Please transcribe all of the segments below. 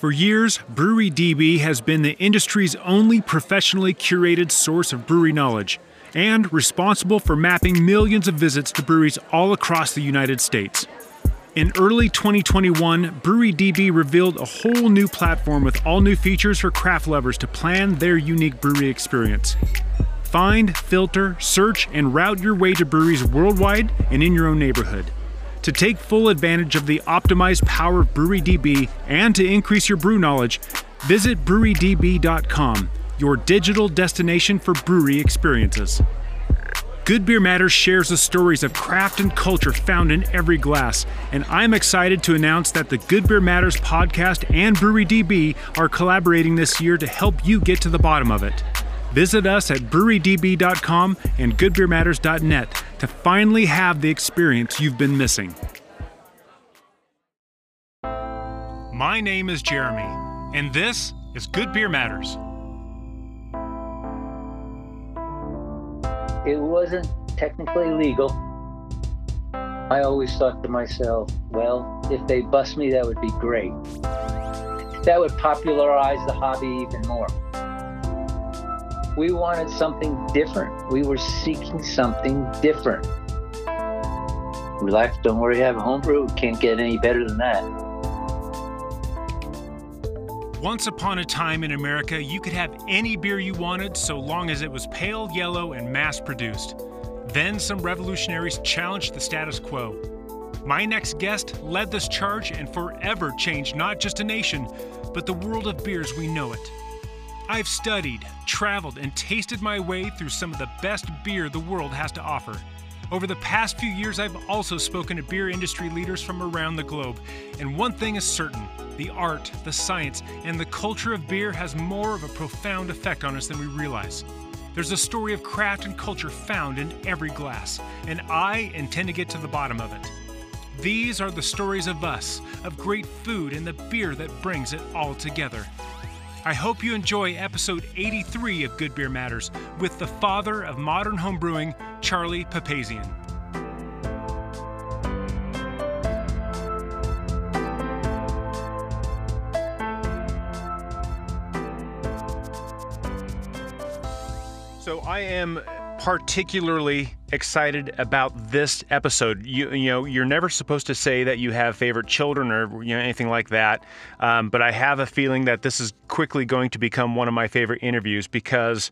For years, Brewery DB has been the industry's only professionally curated source of brewery knowledge and responsible for mapping millions of visits to breweries all across the United States. In early 2021, Brewery DB revealed a whole new platform with all new features for craft lovers to plan their unique brewery experience. Find, filter, search, and route your way to breweries worldwide and in your own neighborhood. To take full advantage of the optimized power of BreweryDB and to increase your brew knowledge, visit brewerydb.com, your digital destination for brewery experiences. Good Beer Matters shares the stories of craft and culture found in every glass, and I'm excited to announce that the Good Beer Matters podcast and Brewery DB are collaborating this year to help you get to the bottom of it. Visit us at brewerydb.com and goodbeermatters.net to finally have the experience you've been missing. My name is Jeremy, and this is Good Beer Matters. It wasn't technically legal. I always thought to myself, well, if they bust me, that would be great. That would popularize the hobby even more. We wanted something different. We were seeking something different. Relax, don't worry, have a homebrew. Can't get any better than that. Once upon a time in America, you could have any beer you wanted so long as it was pale yellow and mass produced. Then some revolutionaries challenged the status quo. My next guest led this charge and forever changed not just a nation, but the world of beers we know it. I've studied, traveled, and tasted my way through some of the best beer the world has to offer. Over the past few years, I've also spoken to beer industry leaders from around the globe, and one thing is certain the art, the science, and the culture of beer has more of a profound effect on us than we realize. There's a story of craft and culture found in every glass, and I intend to get to the bottom of it. These are the stories of us, of great food, and the beer that brings it all together. I hope you enjoy episode 83 of Good Beer Matters with the father of modern homebrewing, Charlie Papazian. So I am particularly excited about this episode. You, you know, you're never supposed to say that you have favorite children or you know anything like that, um, but I have a feeling that this is quickly going to become one of my favorite interviews because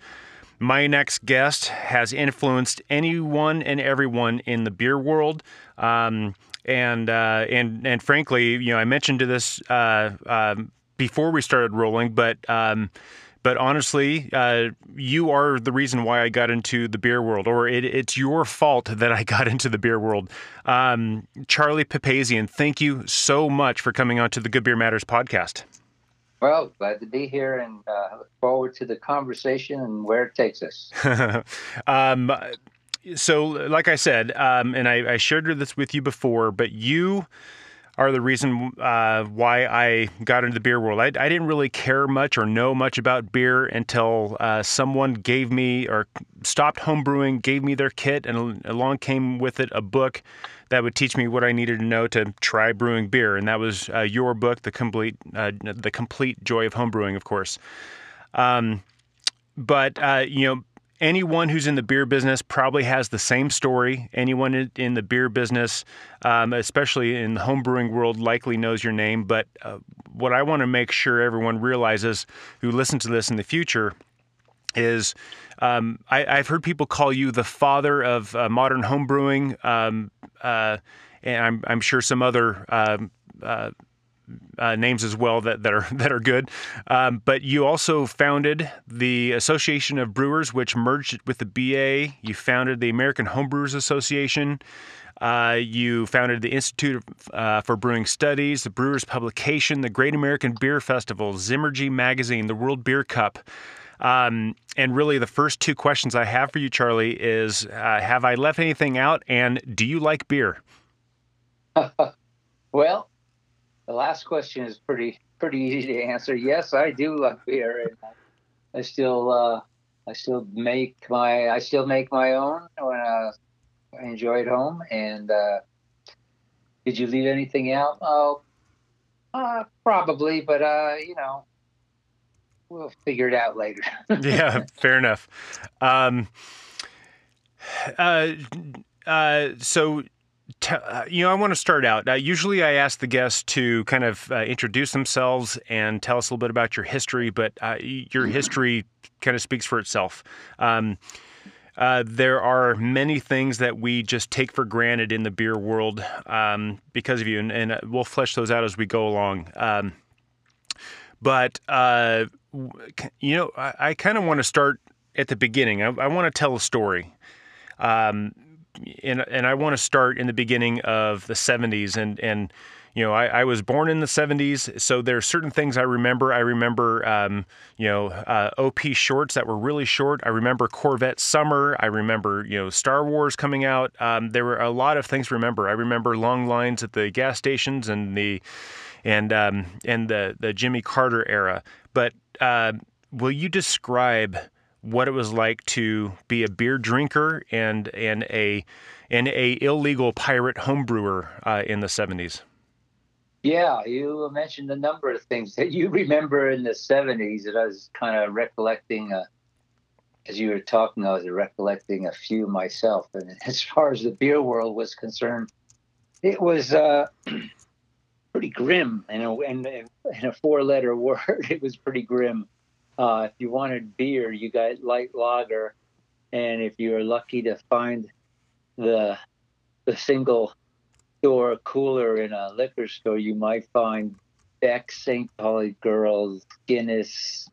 my next guest has influenced anyone and everyone in the beer world. Um, and uh, and and frankly, you know, I mentioned to this uh, uh, before we started rolling, but um, but honestly, uh, you are the reason why I got into the beer world, or it, it's your fault that I got into the beer world. Um, Charlie Papazian, thank you so much for coming on to the Good Beer Matters podcast. Well, glad to be here and uh, look forward to the conversation and where it takes us. um, so, like I said, um, and I, I shared this with you before, but you are the reason uh, why I got into the beer world. I, I, didn't really care much or know much about beer until uh, someone gave me or stopped homebrewing, gave me their kit, and along came with it a book that would teach me what I needed to know to try brewing beer. And that was uh, your book, the complete uh, the complete joy of homebrewing, of course. Um, but uh, you know, anyone who's in the beer business probably has the same story. Anyone in the beer business, um, especially in the homebrewing world, likely knows your name. But uh, what I want to make sure everyone realizes who listen to this in the future is um, I, have heard people call you the father of uh, modern homebrewing. Um, uh, and I'm, I'm, sure some other um, uh, names as well that, that are that are good. Um, but you also founded the Association of Brewers, which merged with the BA. You founded the American Homebrewers Association. Uh, you founded the Institute uh, for Brewing Studies, the Brewers Publication, the Great American Beer Festival, Zymurgy Magazine, the World Beer Cup. Um, and really, the first two questions I have for you, Charlie, is uh, Have I left anything out? And do you like beer? well, the last question is pretty pretty easy to answer. Yes, I do love beer, and I still uh, I still make my I still make my own when uh, I enjoy it home. And uh, did you leave anything out? Oh, Uh, probably, but uh, you know, we'll figure it out later. yeah, fair enough. Um, uh, uh, so, t- uh, you know, I want to start out. Uh, usually, I ask the guests to kind of uh, introduce themselves and tell us a little bit about your history, but uh, your history kind of speaks for itself. Um, uh, there are many things that we just take for granted in the beer world um, because of you, and, and, we'll flesh those out as we go along. Um, but uh, you know, I, I kind of want to start at the beginning. I, I want to tell a story. Um, and, and I want to start in the beginning of the 70s and, and you know, I, I, was born in the 70s, so there are certain things I remember. I remember, um, you know, uh, OP shorts that were really short. I remember Corvette Summer. I remember, you know, Star Wars coming out. Um, there were a lot of things to remember. I remember long lines at the gas stations and the and um, and the the Jimmy Carter era. But uh, will you describe what it was like to be a beer drinker and and a and a illegal pirate homebrewer uh, in the 70s? Yeah, you mentioned a number of things that you remember in the 70s that I was kind of recollecting. Uh, as you were talking, I was recollecting a few myself. And as far as the beer world was concerned, it was uh, pretty grim. A, in, in a four letter word, it was pretty grim. Uh, if you wanted beer, you got light lager, and if you were lucky to find the the single door cooler in a liquor store, you might find Beck, St. Pauli Girls, Guinness,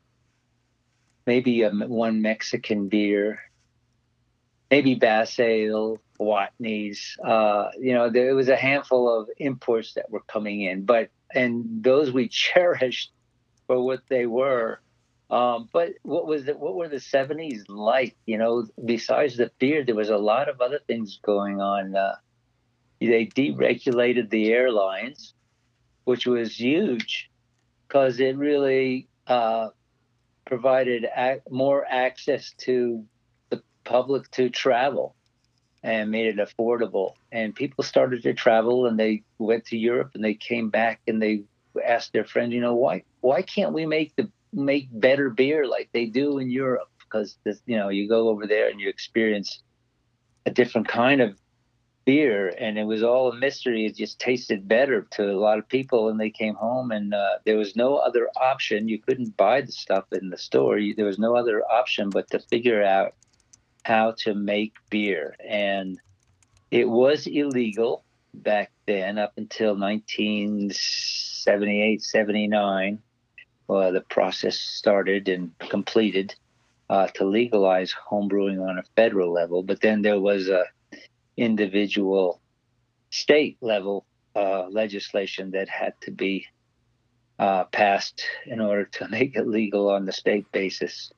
maybe a, one Mexican beer, maybe Bass Ale, Watney's. Uh, you know, there was a handful of imports that were coming in, but and those we cherished for what they were. Um, but what was it? What were the '70s like? You know, besides the fear, there was a lot of other things going on. Uh, they deregulated the airlines, which was huge because it really uh, provided ac- more access to the public to travel and made it affordable. And people started to travel and they went to Europe and they came back and they asked their friend, you know, why why can't we make the make better beer like they do in Europe because this, you know you go over there and you experience a different kind of beer. And it was all a mystery. It just tasted better to a lot of people and they came home. And uh, there was no other option. You couldn't buy the stuff in the store. You, there was no other option but to figure out how to make beer. And it was illegal back then up until 1978 79 uh, the process started and completed uh, to legalize homebrewing on a federal level. But then there was a individual state level uh, legislation that had to be uh, passed in order to make it legal on the state basis.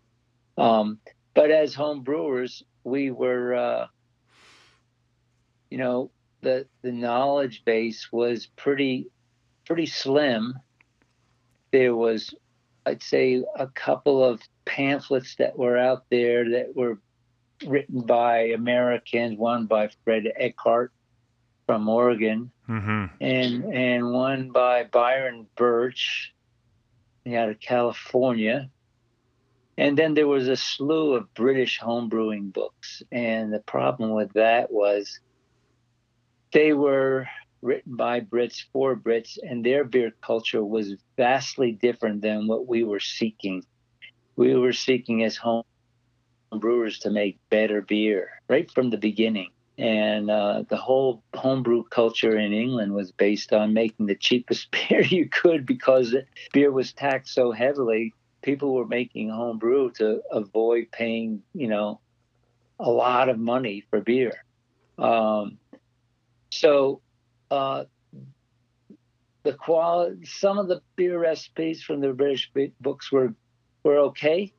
Um, but as home brewers, we were, uh, you know, the the knowledge base was pretty pretty slim there was, I'd say, a couple of pamphlets that were out there that were written by Americans, one by Fred Eckhardt from Oregon, mm-hmm. and and one by Byron Burch out of California. And then there was a slew of British homebrewing books. And the problem with that was they were written by Brits for Brits, and their beer culture was vastly different than what we were seeking. We were seeking as home brewers to make better beer right from the beginning. And uh, the whole homebrew culture in England was based on making the cheapest beer you could because beer was taxed so heavily. People were making homebrew to avoid paying, you know, a lot of money for beer. Um, so uh, the quality, some of the beer recipes from the British books were were okay,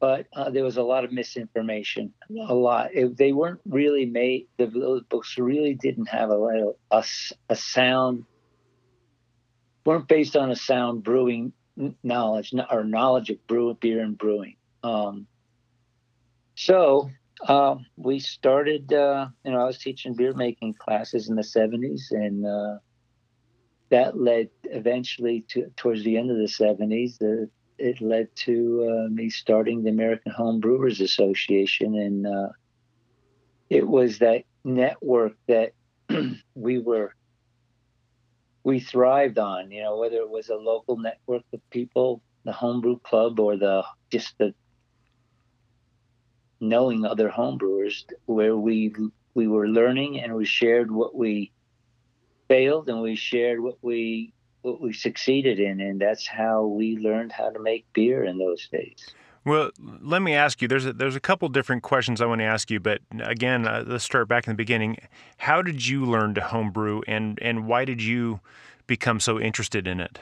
but uh, there was a lot of misinformation. A lot. It, they weren't really made. The, those books really didn't have a, a a sound. weren't based on a sound brewing knowledge or knowledge of brew beer and brewing. Um, so uh, we started, uh, you know, I was teaching beer making classes in the 70s, and uh, that led eventually to towards the end of the 70s. The, it led to uh, me starting the American Home Brewers Association, and uh, it was that network that we were we thrived on. You know, whether it was a local network of people, the homebrew club, or the just the knowing other homebrewers, where we we were learning and we shared what we failed and we shared what we what we succeeded in, and that's how we learned how to make beer in those days. Well, let me ask you. There's a, there's a couple different questions I want to ask you, but again, uh, let's start back in the beginning. How did you learn to homebrew, and and why did you become so interested in it?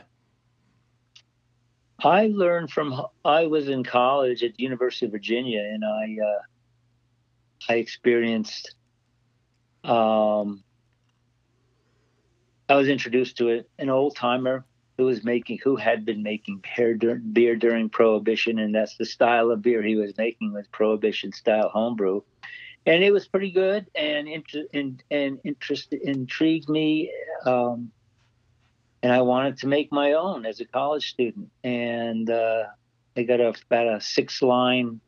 I learned from. I was in college at the University of Virginia, and I uh, I experienced. Um, I was introduced to it, an old timer who was making who had been making beer, beer during prohibition and that's the style of beer he was making was prohibition style homebrew and it was pretty good and inter- and, and interest intrigued me um, and i wanted to make my own as a college student. And uh, i got a, about a six line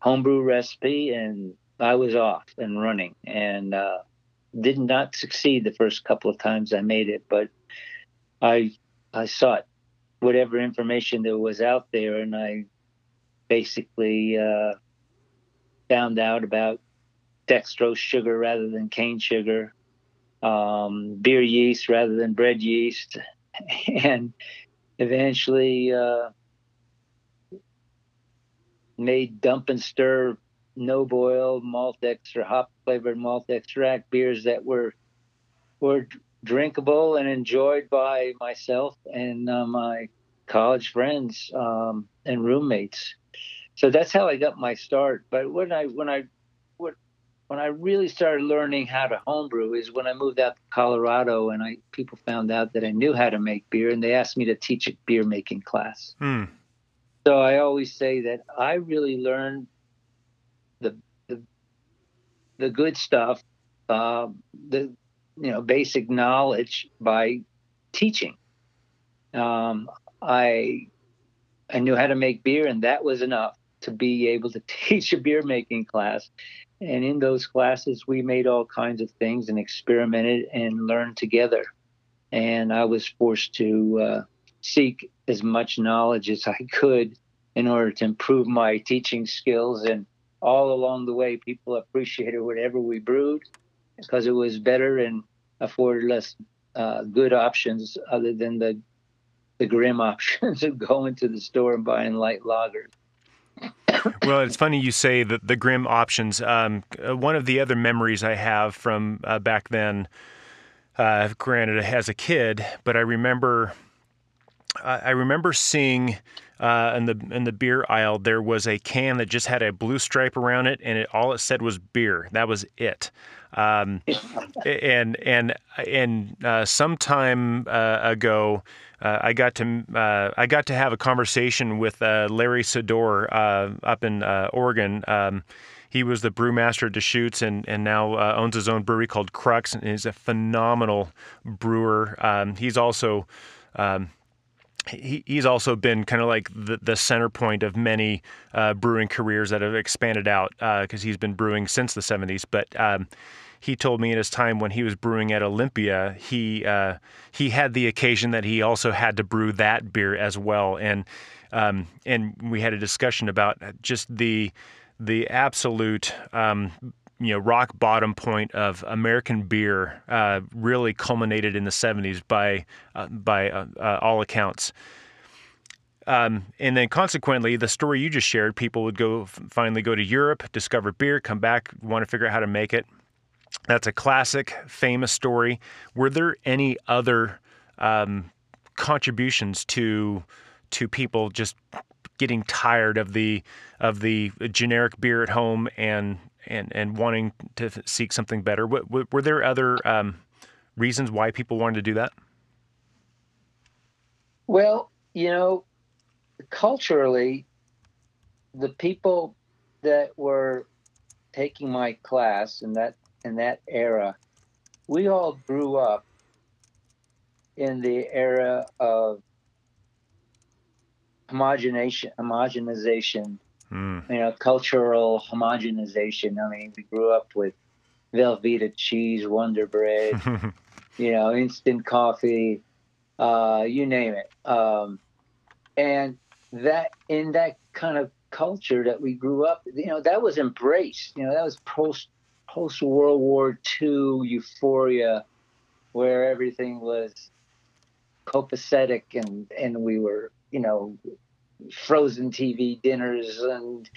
homebrew recipe and i was off and running. And uh, did not succeed the first couple of times i made it but I I sought whatever information there was out there, and I basically uh, found out about dextrose sugar rather than cane sugar, um, beer yeast rather than bread yeast, and eventually uh, made dump and stir no boil malt extra hop flavored malt extract beers that were were drinkable and enjoyed by myself and uh, my college friends um, and roommates. So that's how I got my start. But when I when I when I really started learning how to homebrew is when I moved out to Colorado and I people found out that I knew how to make beer and they asked me to teach a beer making class. Hmm. So I always say that I really learned the the, the good stuff, uh, the you know basic knowledge by teaching. Um, I I knew how to make beer, and that was enough to be able to teach a beer making class. And in those classes, we made all kinds of things and experimented and learned together. And I was forced to uh, seek as much knowledge as I could in order to improve my teaching skills. And all along the way, people appreciated whatever we brewed because it was better and afforded less uh, good options other than the the grim options of going to the store and buying light lagers. Well, it's funny you say that the grim options. Um, uh, one of the other memories I have from uh, back then, uh, granted as a kid, but I remember, I remember seeing uh, in the in the beer aisle there was a can that just had a blue stripe around it, and it all it said was beer. That was it. Um, and and and uh, some uh, ago, uh, I got to uh, I got to have a conversation with uh, Larry Sidor uh, up in Oregon. Um, he was the brewmaster at Deschutes and and now owns his own brewery called Crux and is a phenomenal brewer. Um, he's also um, he, he's also been kind of like the, the center point of many uh, brewing careers that have expanded out because uh, he's been brewing since the 70s. But um, he told me in his time when he was brewing at Olympia, he uh, he had the occasion that he also had to brew that beer as well, and um, and we had a discussion about just the the absolute um, you know rock bottom point of American beer uh, really culminated in the 70s by uh, by uh, uh, all accounts. Um, and then consequently, the story you just shared, people would go finally go to Europe, discover beer, come back, want to figure out how to make it. That's a classic, famous story. Were there any other um, contributions to to people just getting tired of the of the generic beer at home and and and wanting to seek something better? Were, were there other um, reasons why people wanted to do that? Well, you know, culturally, the people that were taking my class, and that in that era, we all grew up in the era of homogenization, homogenization, mm. you know, cultural homogenization. I mean, we grew up with Velveeta cheese, Wonder Bread, you know, instant coffee, uh, you name it. Um, and that in that kind of culture that we grew up, you know, that was embraced. You know, that was post post World War II euphoria, where everything was copacetic and and we were, you know, frozen TV dinners and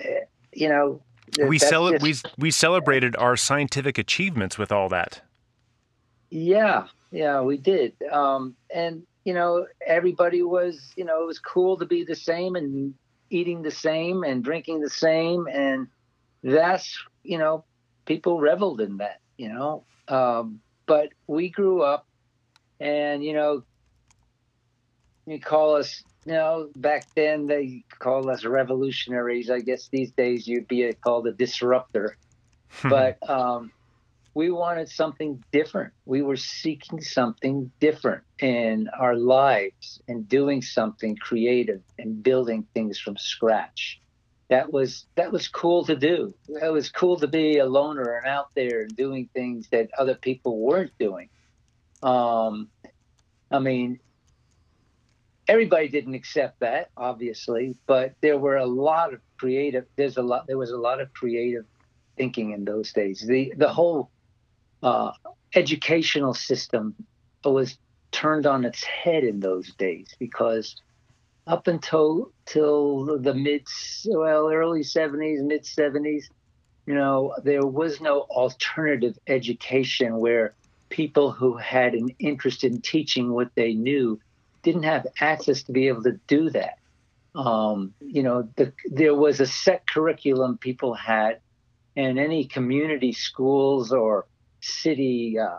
eh, you know. We cel- we we celebrated our scientific achievements with all that. Yeah, yeah, we did. Um, and you know, everybody was, you know, it was cool to be the same and eating the same and drinking the same. And that's, you know, people reveled in that, you know. Um, but we grew up and, you know, you call us, you know, back then they called us revolutionaries. I guess these days you'd be called a disruptor. but, um, we wanted something different. We were seeking something different in our lives and doing something creative and building things from scratch. That was that was cool to do. It was cool to be a loner and out there and doing things that other people weren't doing. Um, I mean, everybody didn't accept that, obviously, but there were a lot of creative. There's a lot. There was a lot of creative thinking in those days. The the whole uh, educational system was turned on its head in those days because up until till the mid well early 70s mid 70s you know there was no alternative education where people who had an interest in teaching what they knew didn't have access to be able to do that um, you know the, there was a set curriculum people had and any community schools or city uh,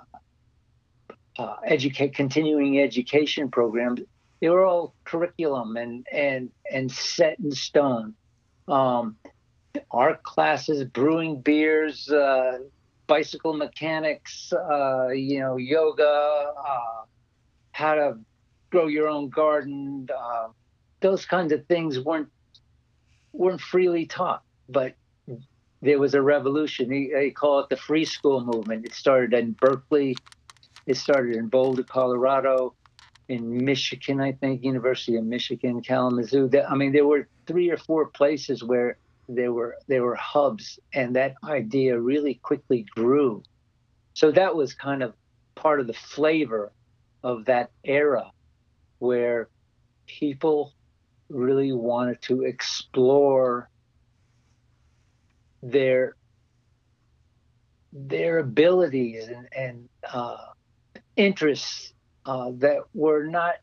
uh, educate continuing education programs. They were all curriculum and and and set in stone. Um, art classes, brewing beers, uh, bicycle mechanics, uh, you know, yoga, uh, how to grow your own garden. Uh, those kinds of things weren't weren't freely taught, but there was a revolution. They call it the free school movement. It started in Berkeley. It started in Boulder, Colorado, in Michigan, I think, University of Michigan, Kalamazoo. I mean, there were three or four places where there were there were hubs, and that idea really quickly grew. So that was kind of part of the flavor of that era, where people really wanted to explore their their abilities and, and uh, interests uh, that were not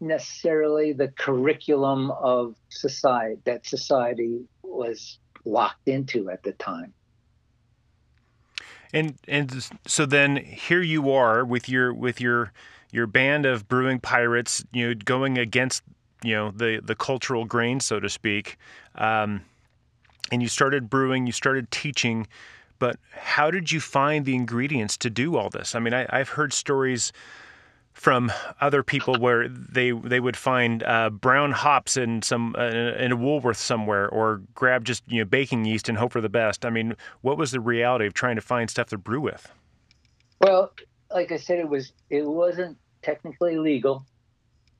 necessarily the curriculum of society that society was locked into at the time. And and so then here you are with your with your your band of brewing pirates, you know, going against you know the the cultural grain, so to speak. Um, and you started brewing, you started teaching, but how did you find the ingredients to do all this? I mean, I, have heard stories from other people where they they would find uh, brown hops in some uh, in a Woolworth somewhere, or grab just you know baking yeast and hope for the best. I mean, what was the reality of trying to find stuff to brew with? Well, like I said, it was it wasn't technically legal.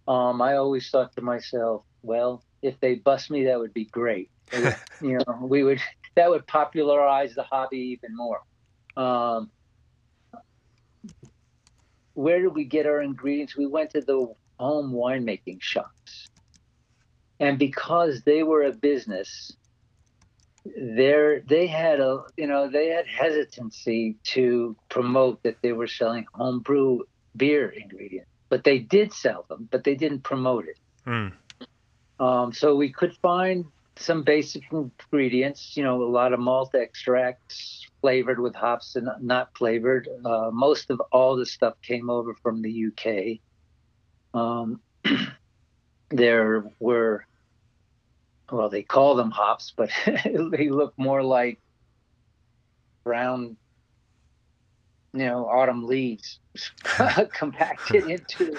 Um, I always thought to myself, well, if they bust me, that would be great. Would, you know, we would that would popularize the hobby even more. Um, where did we get our ingredients? We went to the home winemaking shops, and because they were a business, there they had a you know they had hesitancy to promote that they were selling homebrew beer ingredients, but they did sell them, but they didn't promote it. Mm. Um, so we could find some basic ingredients, you know, a lot of malt extracts flavored with hops and not flavored. Uh, most of all the stuff came over from the UK. Um, there were, well, they call them hops, but they look more like brown you know, autumn leaves compacted into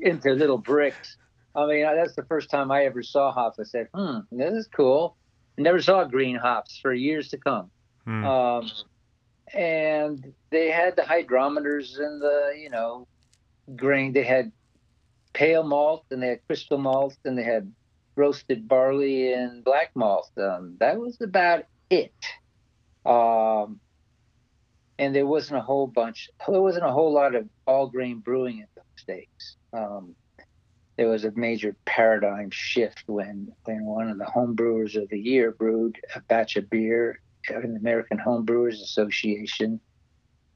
into little bricks. I mean, that's the first time I ever saw hops. I said, "Hmm, this is cool." I never saw green hops for years to come. Hmm. Um, and they had the hydrometers and the, you know, grain. They had pale malt and they had crystal malt and they had roasted barley and black malt. Um, that was about it. Um, and there wasn't a whole bunch. There wasn't a whole lot of all grain brewing in those days. Um, there was a major paradigm shift when when one of the home brewers of the year brewed a batch of beer in the American Home Brewers Association,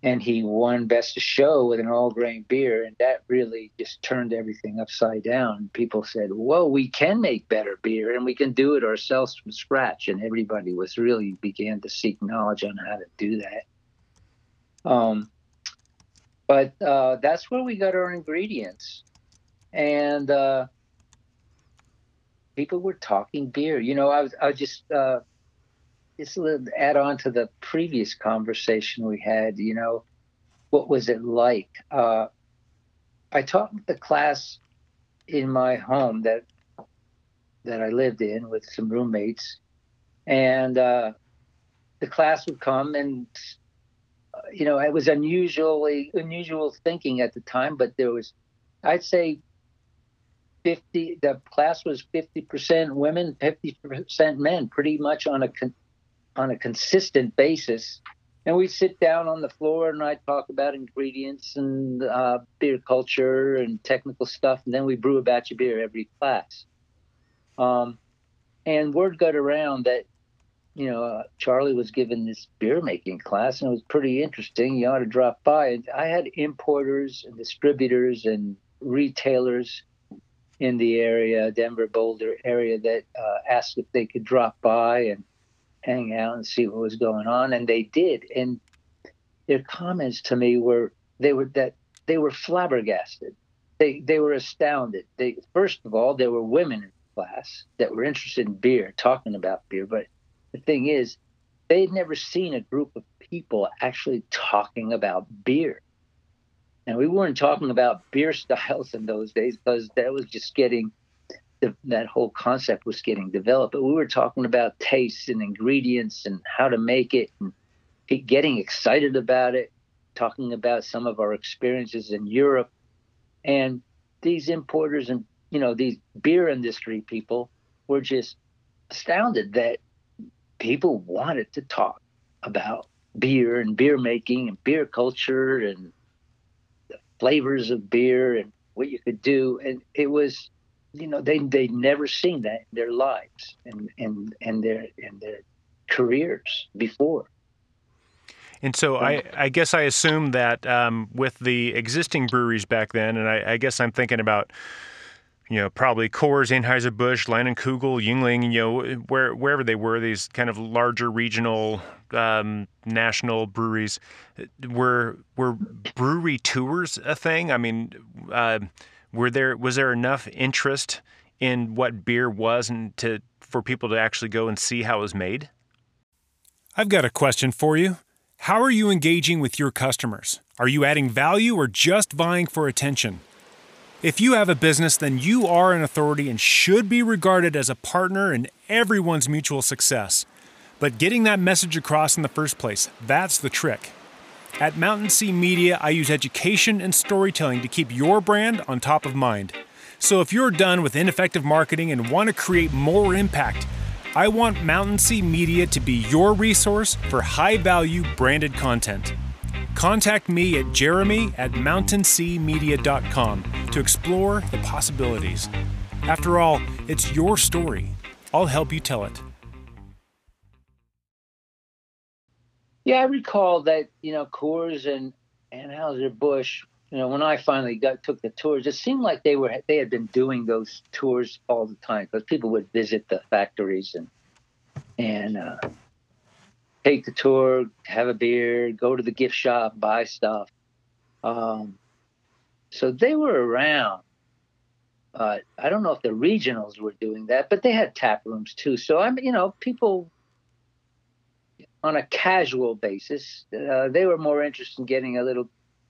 and he won best of show with an all grain beer, and that really just turned everything upside down. People said, "Whoa, we can make better beer, and we can do it ourselves from scratch." And everybody was really began to seek knowledge on how to do that. Um, but uh, that's where we got our ingredients, and uh, people were talking beer. You know, I was I was just uh, just to add on to the previous conversation we had. You know, what was it like? Uh, I taught the class in my home that that I lived in with some roommates, and uh, the class would come and you know, it was unusually unusual thinking at the time, but there was, I'd say, fifty. The class was fifty percent women, fifty percent men, pretty much on a con, on a consistent basis. And we'd sit down on the floor and I'd talk about ingredients and uh, beer culture and technical stuff, and then we brew a batch of beer every class. Um, and word got around that you know, uh, Charlie was given this beer making class, and it was pretty interesting. You ought to drop by. And I had importers and distributors and retailers in the area, Denver, Boulder area, that uh, asked if they could drop by and hang out and see what was going on, and they did. And their comments to me were they were that they were flabbergasted. They they were astounded. They first of all, there were women in class that were interested in beer, talking about beer, but the thing is, they'd never seen a group of people actually talking about beer. And we weren't talking about beer styles in those days because that was just getting the, that whole concept was getting developed. But we were talking about tastes and ingredients and how to make it and getting excited about it, talking about some of our experiences in Europe. And these importers and, you know, these beer industry people were just astounded that people wanted to talk about beer and beer making and beer culture and the flavors of beer and what you could do. And it was, you know, they they'd never seen that in their lives and and and their and their careers before. And so I, I guess I assume that um, with the existing breweries back then, and I, I guess I'm thinking about you know, probably Coors, Anheuser-Busch, Kugel, Yuengling, you know, where, wherever they were, these kind of larger regional, um, national breweries, were were brewery tours a thing? I mean, uh, were there was there enough interest in what beer was and to for people to actually go and see how it was made? I've got a question for you. How are you engaging with your customers? Are you adding value or just vying for attention? If you have a business, then you are an authority and should be regarded as a partner in everyone's mutual success. But getting that message across in the first place, that's the trick. At Mountain Sea Media, I use education and storytelling to keep your brand on top of mind. So if you're done with ineffective marketing and want to create more impact, I want Mountain Sea Media to be your resource for high value branded content. Contact me at jeremy at mountainseamedia.com to explore the possibilities. After all, it's your story. I'll help you tell it. Yeah, I recall that, you know, Coors and and Anheuser-Busch, you know, when I finally got took the tours, it seemed like they were they had been doing those tours all the time because people would visit the factories and and uh, take the tour, have a beer, go to the gift shop, buy stuff. Um, so they were around. Uh, I don't know if the regionals were doing that, but they had tap rooms too. So I'm, you know, people on a casual basis. Uh, they were more interested in getting a little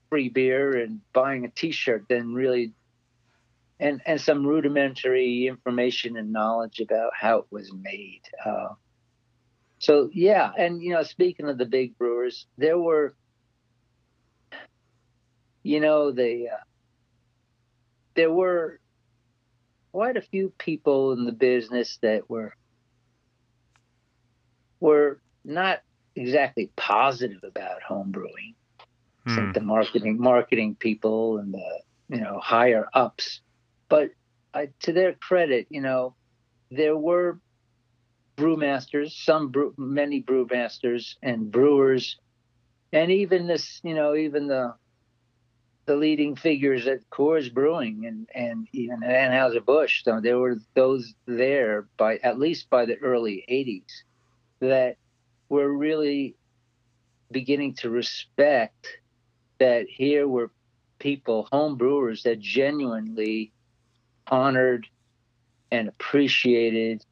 free beer and buying a T-shirt than really, and and some rudimentary information and knowledge about how it was made. Uh, so yeah, and you know, speaking of the big brewers, there were, you know, the uh, there were quite a few people in the business that were were not exactly positive about home brewing. Hmm. the marketing marketing people and the you know higher ups, but I, to their credit, you know, there were brewmasters, some brew, many brewmasters and brewers, and even this, you know, even the the leading figures at Coors Brewing and and even at Anheuser Busch. So there were those there by at least by the early '80s that were really beginning to respect that here were people, home brewers, that genuinely honored and appreciated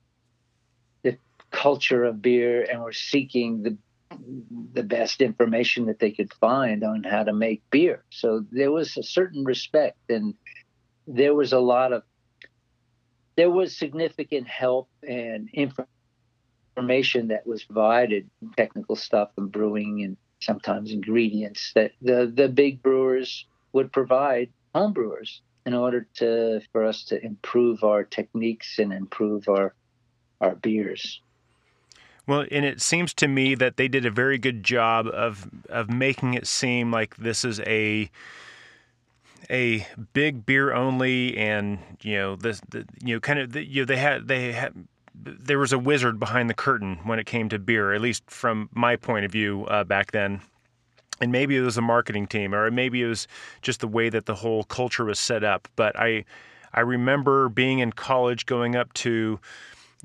the culture of beer and were seeking the the best information that they could find on how to make beer. So there was a certain respect and there was a lot of there was significant help and information information that was provided, technical stuff and brewing and sometimes ingredients that the, the big brewers would provide home brewers in order to for us to improve our techniques and improve our our beers. Well, and it seems to me that they did a very good job of of making it seem like this is a a big beer only, and you know this, the, you know, kind of, the, you know, they had they had there was a wizard behind the curtain when it came to beer, at least from my point of view uh, back then. And maybe it was a marketing team, or maybe it was just the way that the whole culture was set up. But I, I remember being in college, going up to,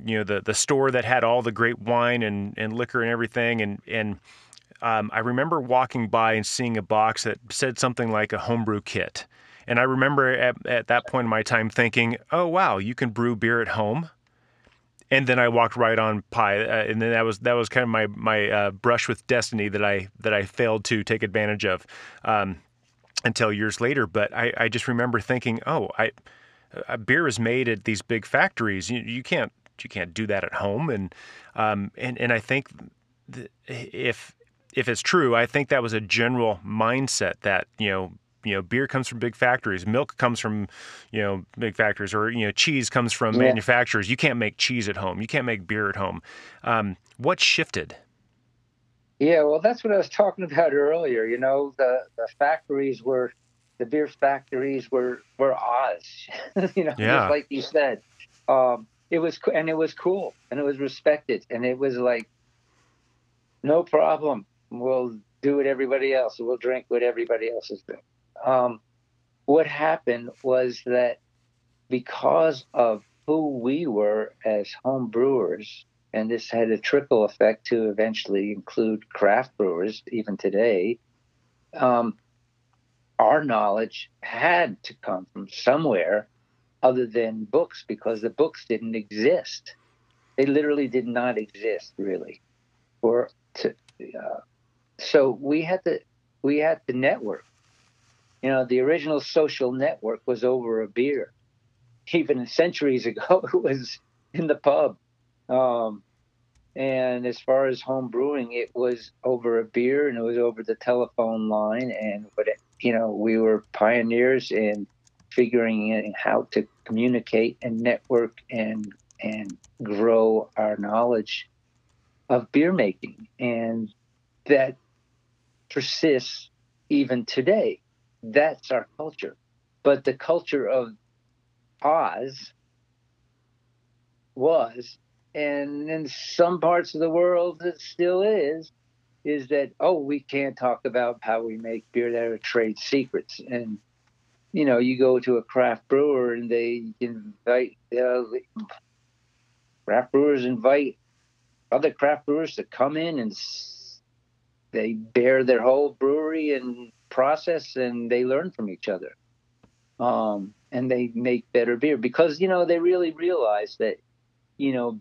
you know, the the store that had all the great wine and, and liquor and everything, and and um, I remember walking by and seeing a box that said something like a homebrew kit. And I remember at, at that point in my time thinking, oh, wow, you can brew beer at home and then I walked right on pie, uh, and then that was that was kind of my my uh, brush with destiny that I that I failed to take advantage of um, until years later. But I, I just remember thinking, oh, I beer is made at these big factories. You, you can't you can't do that at home, and um, and and I think if if it's true, I think that was a general mindset that you know you know beer comes from big factories milk comes from you know big factories or you know cheese comes from yeah. manufacturers. You can't make cheese at home. You can't make beer at home. Um, what shifted? Yeah well that's what i was talking about earlier. You know the, the factories were the beer factories were were oz you know yeah. just like you said. Um, it was and it was cool and it was respected and it was like no problem. We'll do what everybody else we'll drink what everybody else is doing um, what happened was that because of who we were as home brewers, and this had a trickle effect to eventually include craft brewers, even today, um, our knowledge had to come from somewhere other than books because the books didn't exist. They literally did not exist, really. Or to, uh, so we had to we had to network you know, the original social network was over a beer. Even centuries ago, it was in the pub. Um, and as far as home brewing, it was over a beer and it was over the telephone line. And, but, it, you know, we were pioneers in figuring out how to communicate and network and, and grow our knowledge of beer making. And that persists even today that's our culture. But the culture of Oz was, and in some parts of the world it still is, is that oh we can't talk about how we make beer that are trade secrets and you know you go to a craft brewer and they invite uh, craft brewers invite other craft brewers to come in and they bear their whole brewery and process and they learn from each other. Um, and they make better beer because, you know, they really realize that, you know,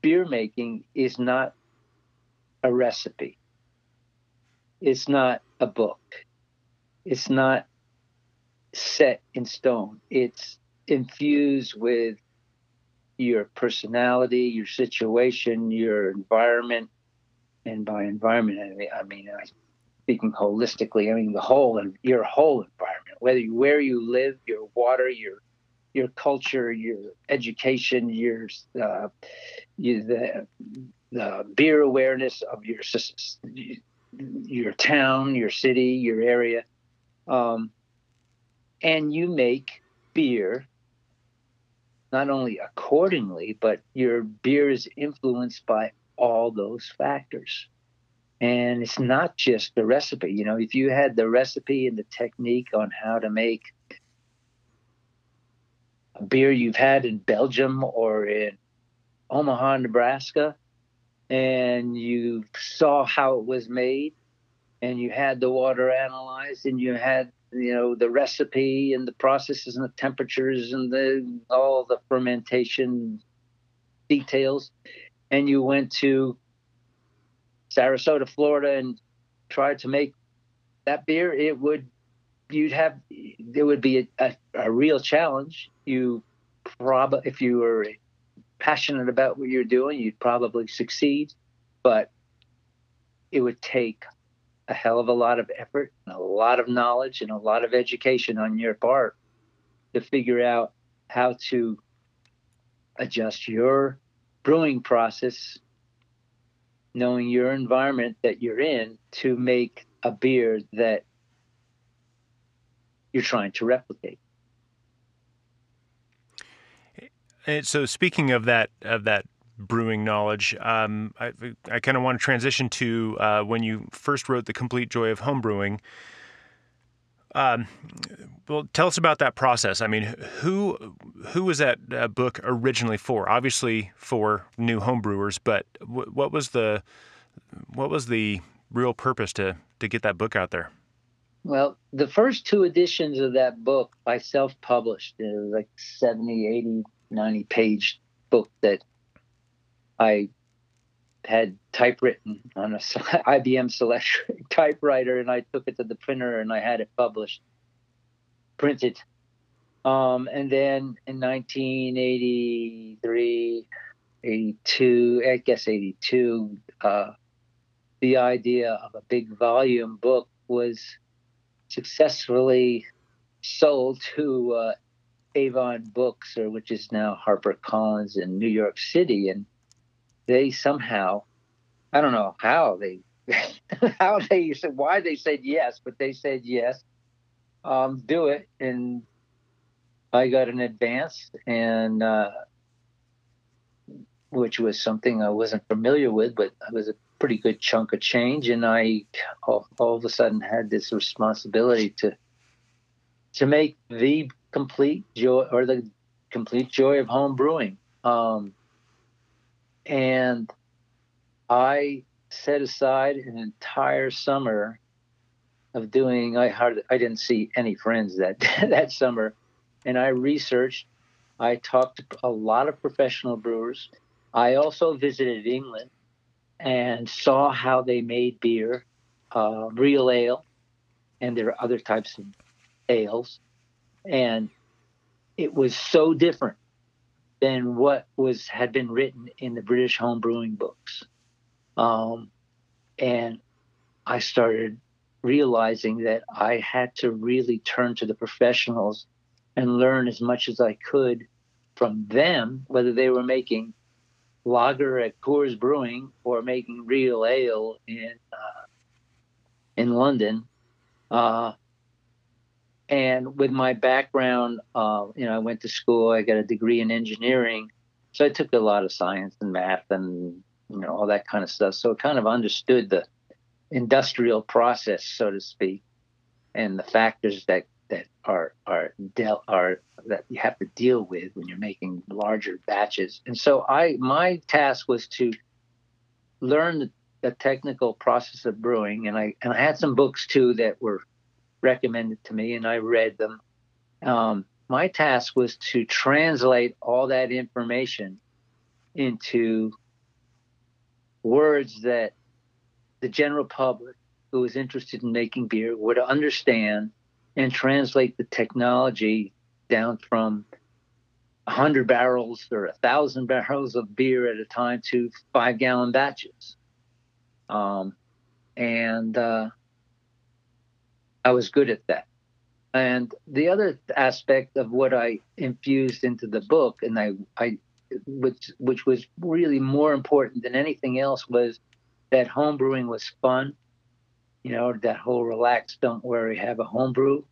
beer making is not a recipe. It's not a book. It's not set in stone. It's infused with your personality, your situation, your environment, and by environment, I mean, I speaking holistically, I mean the whole and your whole environment, whether you, where you live, your water, your your culture, your education, your uh, you, the the beer awareness of your your town, your city, your area, um, and you make beer not only accordingly, but your beer is influenced by all those factors. And it's not just the recipe. You know, if you had the recipe and the technique on how to make a beer you've had in Belgium or in Omaha, Nebraska, and you saw how it was made, and you had the water analyzed, and you had you know the recipe and the processes and the temperatures and the all the fermentation details and you went to Sarasota, Florida, and tried to make that beer, it would you'd have there would be a, a, a real challenge. You probably if you were passionate about what you're doing, you'd probably succeed, but it would take a hell of a lot of effort and a lot of knowledge and a lot of education on your part to figure out how to adjust your brewing process, knowing your environment that you're in to make a beer that you're trying to replicate. And so, speaking of that of that brewing knowledge, um, I, I kind of want to transition to uh, when you first wrote the Complete Joy of Homebrewing. Um, well, tell us about that process. I mean, who who was that uh, book originally for? Obviously for new homebrewers, but w- what was the what was the real purpose to to get that book out there? Well, the first two editions of that book I self-published. It was like 70, 80, 90 page book that I had typewritten on a IBM Selectric typewriter, and I took it to the printer and I had it published, printed. Um, and then in 1983, 82, I guess 82, uh, the idea of a big volume book was successfully sold to uh, Avon Books, or which is now HarperCollins in New York City, and they somehow, I don't know how they, how they said why they said yes, but they said yes, um, do it, and I got an advance, and uh, which was something I wasn't familiar with, but it was a pretty good chunk of change, and I all, all of a sudden had this responsibility to to make the complete joy or the complete joy of home brewing. Um, and I set aside an entire summer of doing. I hardly, I didn't see any friends that that summer, and I researched. I talked to a lot of professional brewers. I also visited England and saw how they made beer, uh, real ale, and there are other types of ales, and it was so different than what was had been written in the British home brewing books. Um, and I started realizing that I had to really turn to the professionals and learn as much as I could from them, whether they were making lager at Coors Brewing or making real ale in uh, in London. Uh, and with my background, uh, you know, I went to school. I got a degree in engineering, so I took a lot of science and math and you know all that kind of stuff. So I kind of understood the industrial process, so to speak, and the factors that that are are dealt are that you have to deal with when you're making larger batches. And so I my task was to learn the, the technical process of brewing, and I and I had some books too that were recommended to me, and I read them. Um, my task was to translate all that information into words that the general public who was interested in making beer would understand and translate the technology down from 100 barrels or 1,000 barrels of beer at a time to five gallon batches. Um, and uh, I was good at that. And the other aspect of what I infused into the book, and I, I, which which was really more important than anything else, was that homebrewing was fun. You know, that whole relax, don't worry, have a homebrew,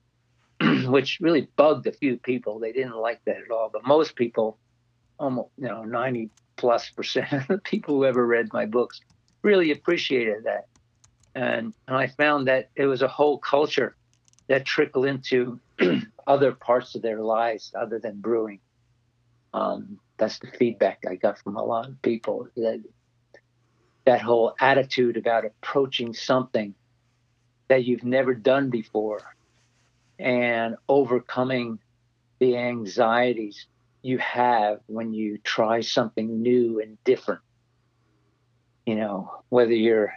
which really bugged a few people. They didn't like that at all. But most people, almost you know, ninety plus percent of the people who ever read my books really appreciated that. And, and I found that it was a whole culture that trickled into other parts of their lives other than brewing. Um, that's the feedback I got from a lot of people. That that whole attitude about approaching something that you've never done before and overcoming the anxieties you have when you try something new and different. You know, whether you're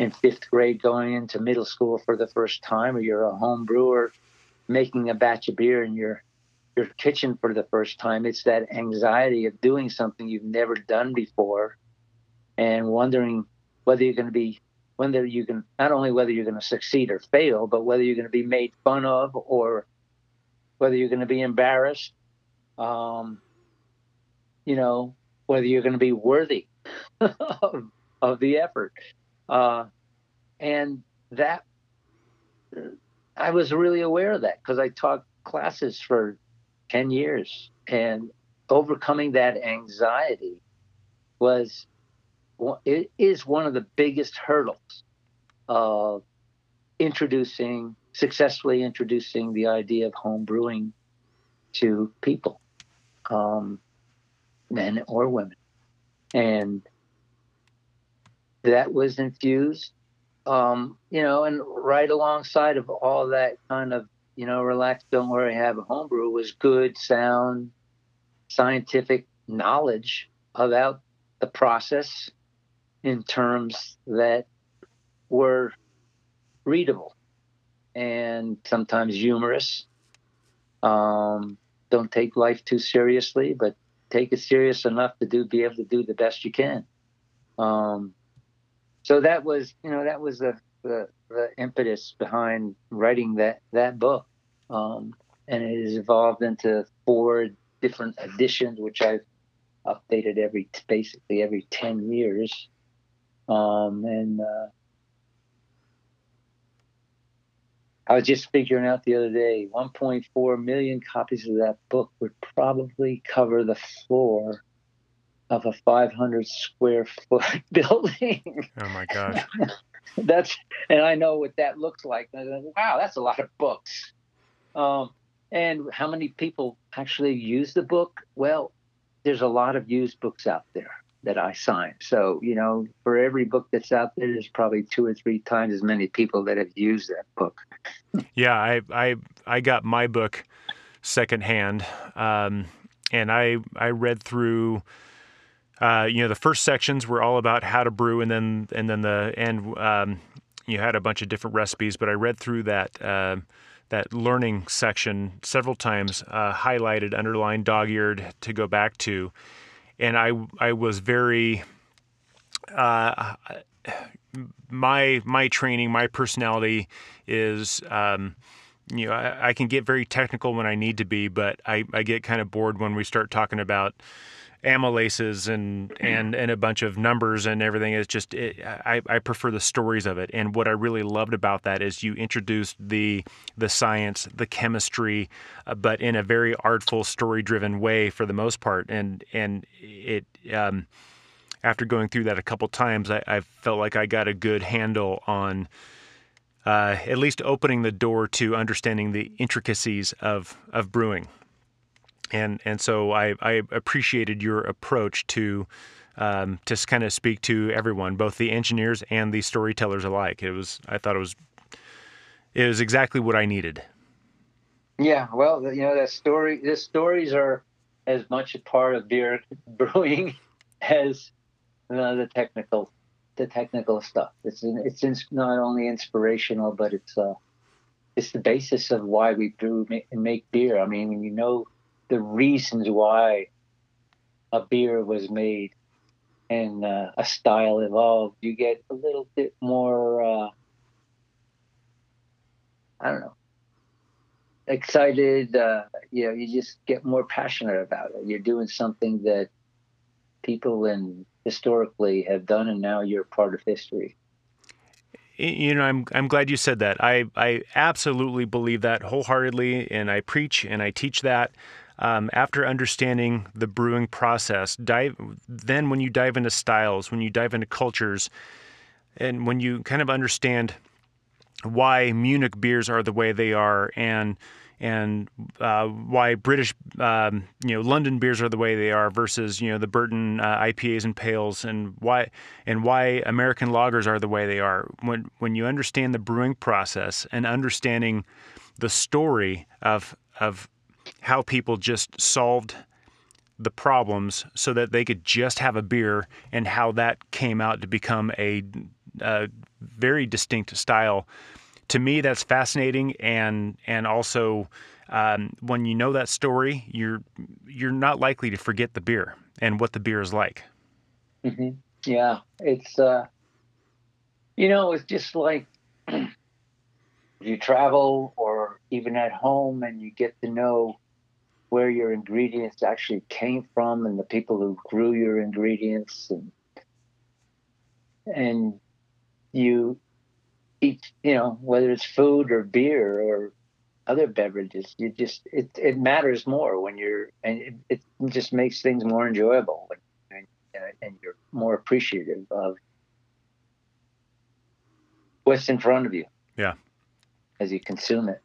in fifth grade going into middle school for the first time, or you're a home brewer making a batch of beer in your your kitchen for the first time. It's that anxiety of doing something you've never done before, and wondering whether you're going to be whether you can not only whether you're going to succeed or fail, but whether you're going to be made fun of or whether you're going to be embarrassed. Um, you know, whether you're going to be worthy of, of the effort. Uh, and that, I was really aware of that because I taught classes for 10 years and overcoming that anxiety was it is one of the biggest hurdles of introducing successfully introducing the idea of home brewing to people um, men or women. And that was infused, um, you know, and right alongside of all that kind of, you know, relax, don't worry, have a homebrew was good, sound, scientific knowledge about the process in terms that were readable and sometimes humorous. Um, don't take life too seriously, but take it serious enough to do be able to do the best you can. Um, so that was you know that was the the, the impetus behind writing that that book. Um, and it has evolved into four different editions which i've updated every basically every 10 years. Um, and uh, I was just figuring out the other day 1.4 million copies of that book would probably cover the floor of a 500 square foot building. Oh my gosh. that's and I know what that looks like. wow, that's a lot of books. Um, and how many people actually use the book? Well, there's a lot of used books out there that I sign. So, you know, for every book that's out there, there's probably two or three times as many people that have used that book. yeah, I I I got my book secondhand, um, and I I read through uh, you know, the first sections were all about how to brew, and then and then the and um, you had a bunch of different recipes. But I read through that uh, that learning section several times, uh, highlighted, underlined, dog-eared to go back to, and I I was very uh, my my training, my personality is. Um, you know, I, I, can get very technical when I need to be, but I, I get kind of bored when we start talking about amylases and and and a bunch of numbers and everything. It's just it, I I prefer the stories of it. And what I really loved about that is you introduced the the science, the chemistry, uh, but in a very artful, story driven way for the most part. And and it. Um, after going through that a couple times, I, I felt like I got a good handle on uh, at least opening the door to understanding the intricacies of of brewing and and so I, I appreciated your approach to um, to kind of speak to everyone, both the engineers and the storytellers alike. It was I thought it was it was exactly what I needed. Yeah, well, you know, that story, the stories are as much a part of beer brewing as uh, the technical the technical stuff. It's it's not only inspirational, but it's uh, it's the basis of why we brew and make beer. I mean, when you know the reasons why a beer was made and uh, a style evolved, you get a little bit more. Uh, I don't know. Excited, uh, you know, you just get more passionate about it. You're doing something that people in historically have done, and now you're part of history. You know, I'm I'm glad you said that. I I absolutely believe that wholeheartedly, and I preach and I teach that. Um, after understanding the brewing process, dive then when you dive into styles, when you dive into cultures, and when you kind of understand why Munich beers are the way they are, and and uh, why British, um, you know, London beers are the way they are versus you know the Burton uh, IPAs and pales, and why and why American lagers are the way they are. When when you understand the brewing process and understanding the story of of how people just solved the problems so that they could just have a beer, and how that came out to become a, a very distinct style to me that's fascinating and and also um, when you know that story you're you're not likely to forget the beer and what the beer is like mm-hmm. yeah it's uh you know it's just like you travel or even at home and you get to know where your ingredients actually came from and the people who grew your ingredients and and you eat, you know, whether it's food or beer or other beverages, you just it it matters more when you're and it, it just makes things more enjoyable and, and uh, you're more appreciative of what's in front of you. Yeah. As you consume it.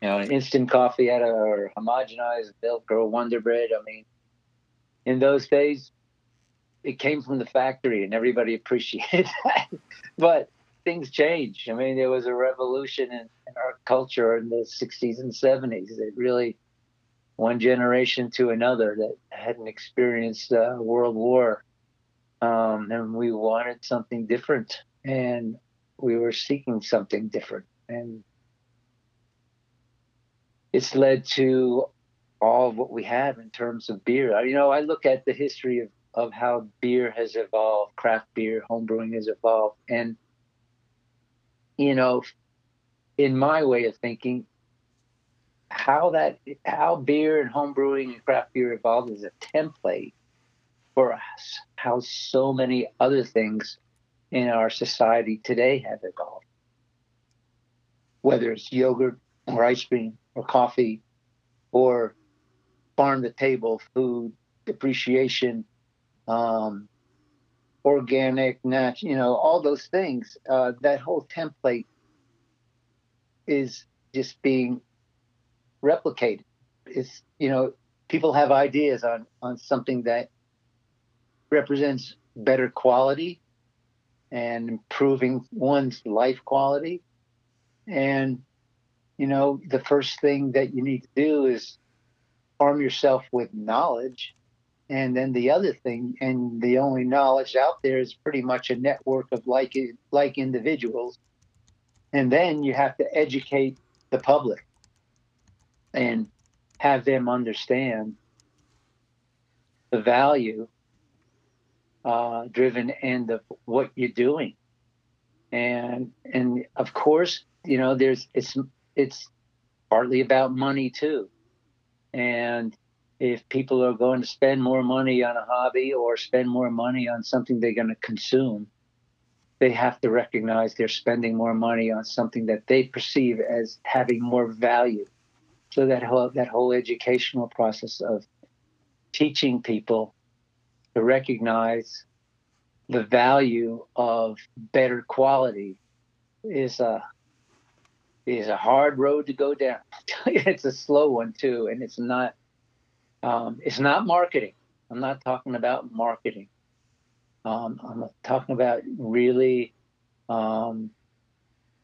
You know, an instant coffee out of or homogenized milk or Wonder Bread. I mean, in those days, it came from the factory and everybody appreciated that. but things change. I mean, there was a revolution in, in our culture in the 60s and 70s. It really, one generation to another that hadn't experienced uh, World War. Um, and we wanted something different. And we were seeking something different. And it's led to all of what we have in terms of beer. You know, I look at the history of, of how beer has evolved, craft beer, homebrewing has evolved. And you know, in my way of thinking, how that how beer and home brewing and craft beer evolved is a template for us how so many other things in our society today have evolved whether it's yogurt or ice cream or coffee or farm to table food appreciation um, organic, natural, you know, all those things. Uh, that whole template is just being replicated. It's you know, people have ideas on on something that represents better quality and improving one's life quality. And you know, the first thing that you need to do is arm yourself with knowledge and then the other thing, and the only knowledge out there is pretty much a network of like like individuals. And then you have to educate the public and have them understand the value uh, driven end of what you're doing. And and of course, you know, there's it's it's partly about money too. And if people are going to spend more money on a hobby or spend more money on something they're going to consume, they have to recognize they're spending more money on something that they perceive as having more value. So that whole that whole educational process of teaching people to recognize the value of better quality is a is a hard road to go down. it's a slow one too, and it's not um, it's not marketing. I'm not talking about marketing. Um, I'm talking about really um,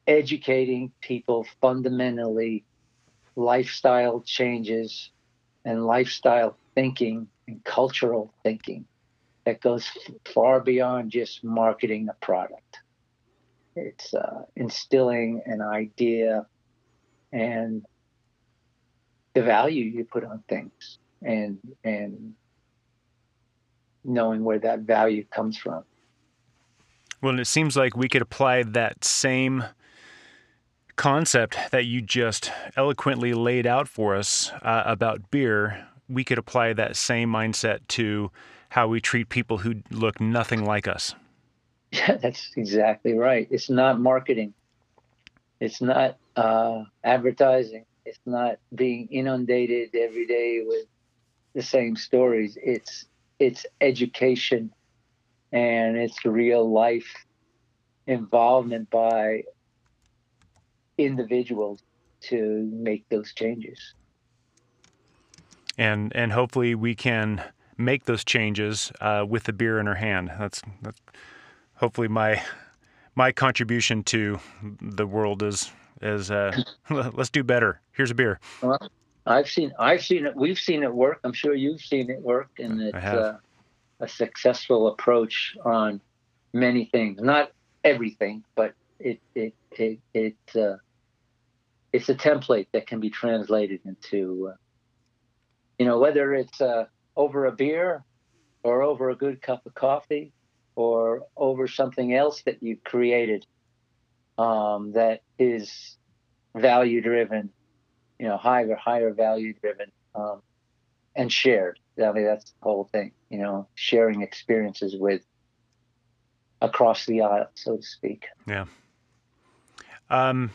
educating people fundamentally, lifestyle changes and lifestyle thinking and cultural thinking that goes far beyond just marketing a product. It's uh, instilling an idea and the value you put on things and and knowing where that value comes from. Well, and it seems like we could apply that same concept that you just eloquently laid out for us uh, about beer. We could apply that same mindset to how we treat people who look nothing like us. Yeah, that's exactly right. It's not marketing. It's not uh, advertising. It's not being inundated every day with the same stories. It's it's education and it's real life involvement by individuals to make those changes. And and hopefully we can make those changes uh, with the beer in our hand. That's that's hopefully my my contribution to the world is is uh, let's do better. Here's a beer. Well, I've seen I've seen it. We've seen it work. I'm sure you've seen it work, and it's uh, a successful approach on many things. Not everything, but it it it it uh, it's a template that can be translated into, uh, you know, whether it's uh, over a beer or over a good cup of coffee or over something else that you've created um, that is value driven, you know, higher higher value driven um, and shared. I mean, that's the whole thing, you know, sharing experiences with across the aisle, so to speak. Yeah. Um,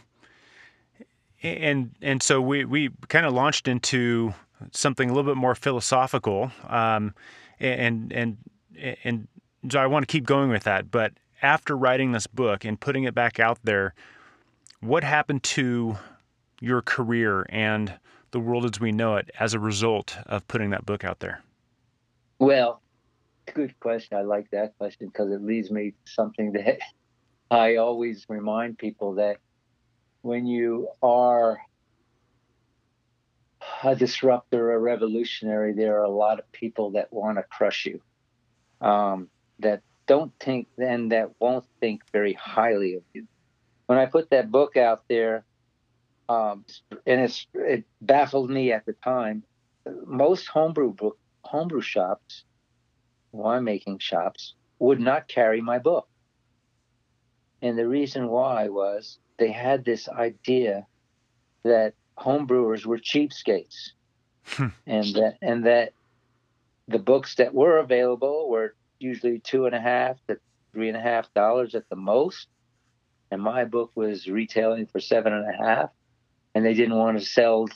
and and so we we kind of launched into something a little bit more philosophical, um, and and and so I want to keep going with that. But after writing this book and putting it back out there, what happened to your career and the world as we know it as a result of putting that book out there? Well, good question. I like that question because it leads me to something that I always remind people that when you are a disruptor, a revolutionary, there are a lot of people that want to crush you, um, that don't think, and that won't think very highly of you. When I put that book out there, um, and it's, it baffled me at the time. Most homebrew book, homebrew shops, winemaking shops, would not carry my book. And the reason why was they had this idea that homebrewers were cheapskates, hmm. and that and that the books that were available were usually two and a half to three and a half dollars at the most, and my book was retailing for seven and a half, and they didn't want to sell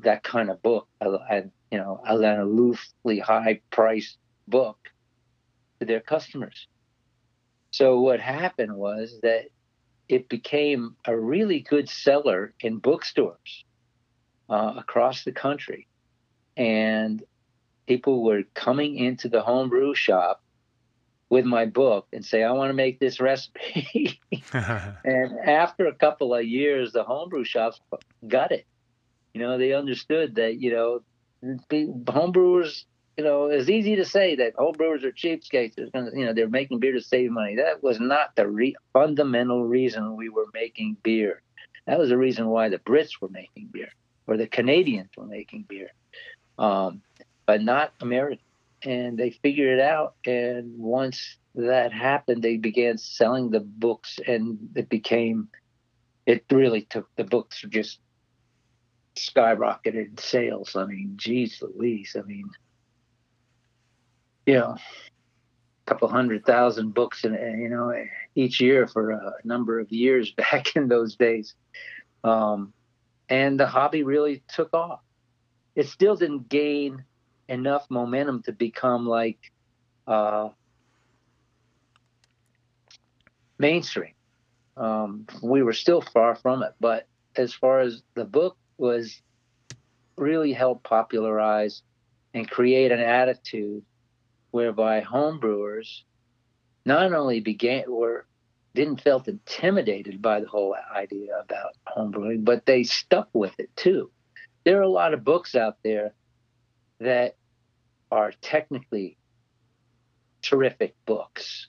that kind of book, at, you know, an aloofly high priced book to their customers. So what happened was that it became a really good seller in bookstores uh, across the country. And people were coming into the homebrew shop with my book and say, I want to make this recipe. and after a couple of years, the homebrew shops got it. You know, they understood that, you know, homebrewers you know, it's easy to say that homebrewers are cheapskates. You know, they're making beer to save money. That was not the re- fundamental reason we were making beer. That was the reason why the Brits were making beer, or the Canadians were making beer, um, but not American. And they figured it out. And once that happened, they began selling the books, and it became. It really took the books just skyrocketed sales. I mean, geez Louise. I mean, you know, a couple hundred thousand books, in, you know, each year for a number of years back in those days. Um, and the hobby really took off. It still didn't gain enough momentum to become like uh, mainstream. Um, we were still far from it, but as far as the book was really helped popularize and create an attitude whereby homebrewers not only began were didn't felt intimidated by the whole idea about homebrewing, but they stuck with it too. There are a lot of books out there that are technically terrific books.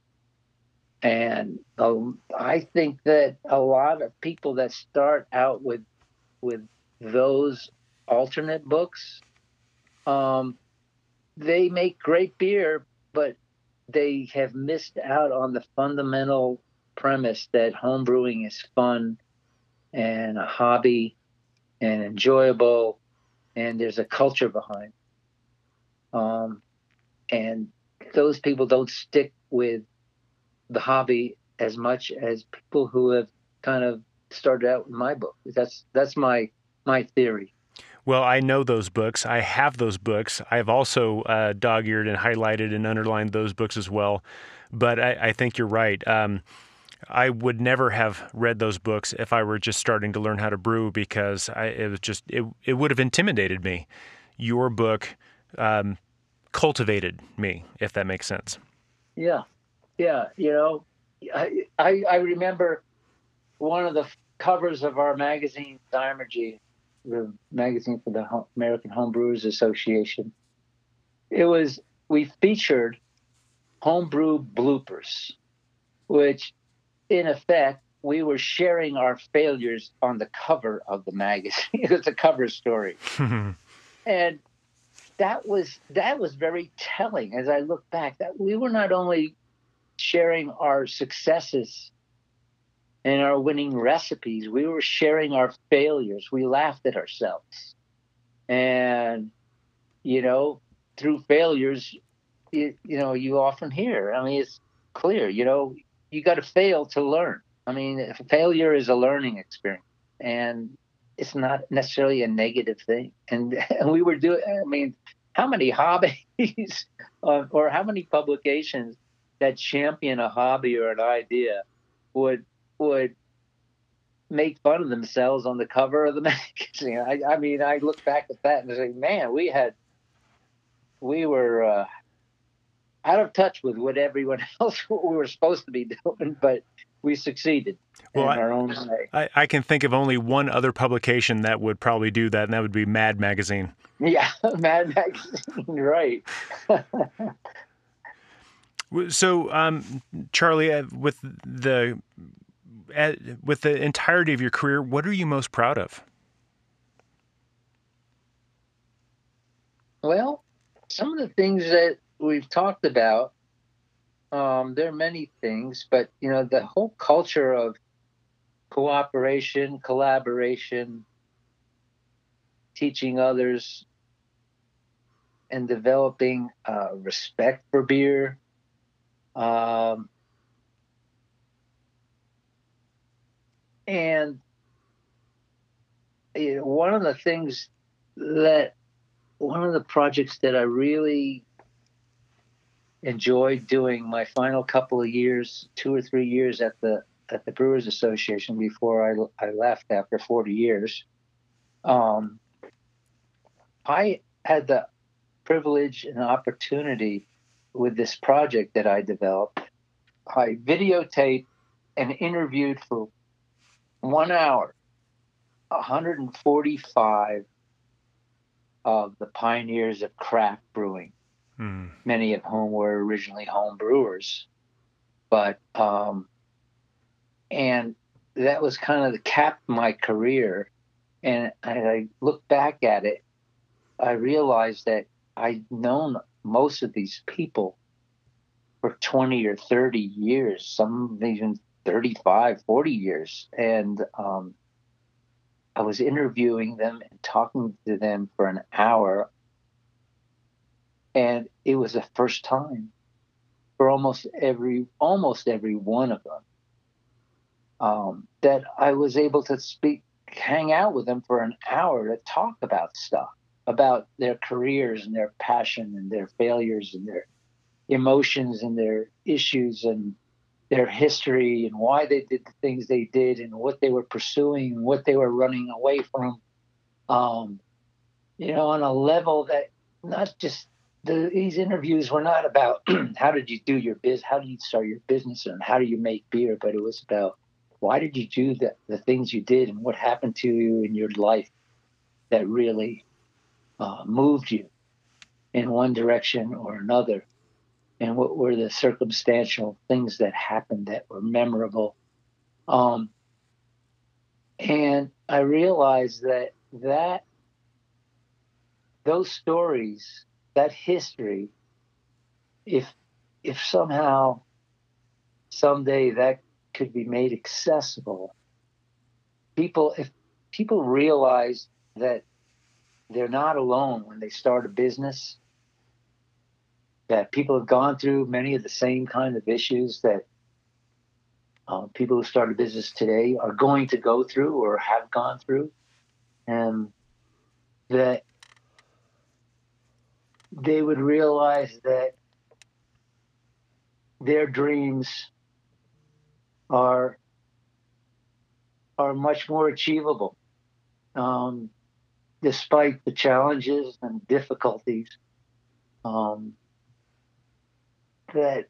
And um, I think that a lot of people that start out with with those alternate books, um, they make great beer, but they have missed out on the fundamental premise that homebrewing is fun and a hobby and enjoyable, and there's a culture behind. Um, and those people don't stick with the hobby as much as people who have kind of started out with my book. That's that's my my theory. Well, I know those books. I have those books. I've also uh, dog-eared and highlighted and underlined those books as well. But I, I think you're right. Um, I would never have read those books if I were just starting to learn how to brew because I, it was just it, it would have intimidated me. Your book um, cultivated me, if that makes sense. Yeah, yeah. You know, I I, I remember one of the covers of our magazine, Zymurgy, the magazine for the American Homebrewers Association. It was we featured homebrew bloopers, which in effect we were sharing our failures on the cover of the magazine. it's a cover story. and that was that was very telling as I look back that we were not only sharing our successes and our winning recipes, we were sharing our failures. We laughed at ourselves. And you know, through failures, you, you know, you often hear, I mean, it's clear, you know, you got to fail to learn. I mean, failure is a learning experience. And it's not necessarily a negative thing. And, and we were doing, I mean, how many hobbies uh, or how many publications that champion a hobby or an idea would would make fun of themselves on the cover of the magazine. I, I mean, I look back at that and say, man, we had we were uh, out of touch with what everyone else what we were supposed to be doing, but we succeeded well, in our own way. I, I can think of only one other publication that would probably do that, and that would be Mad Magazine. Yeah, Mad Magazine, right. so, um, Charlie, uh, with the uh, with the entirety of your career, what are you most proud of? Well, some of the things that we've talked about um, there are many things, but you know the whole culture of cooperation, collaboration, teaching others, and developing uh, respect for beer. Um, and you know, one of the things that one of the projects that I really enjoyed doing my final couple of years, two or three years at the at the Brewers Association before I, I left after 40 years. Um, I had the privilege and opportunity with this project that I developed. I videotaped and interviewed for one hour 145 of the pioneers of craft brewing Mm. Many of whom were originally home brewers, but um, and that was kind of the cap of my career. And I look back at it, I realized that I'd known most of these people for 20 or 30 years, some even 35, 40 years. And um, I was interviewing them and talking to them for an hour and it was the first time for almost every almost every one of them um, that I was able to speak, hang out with them for an hour to talk about stuff, about their careers and their passion and their failures and their emotions and their issues and their history and why they did the things they did and what they were pursuing and what they were running away from. Um, you know, on a level that not just the, these interviews were not about how did you do your biz, how did you start your business, and how do you make beer, but it was about why did you do the, the things you did and what happened to you in your life that really uh, moved you in one direction or another. and what were the circumstantial things that happened that were memorable. Um, and I realized that that those stories, that history, if if somehow someday that could be made accessible, people if people realize that they're not alone when they start a business, that people have gone through many of the same kind of issues that uh, people who start a business today are going to go through or have gone through, and that they would realize that their dreams are are much more achievable um, despite the challenges and difficulties um, that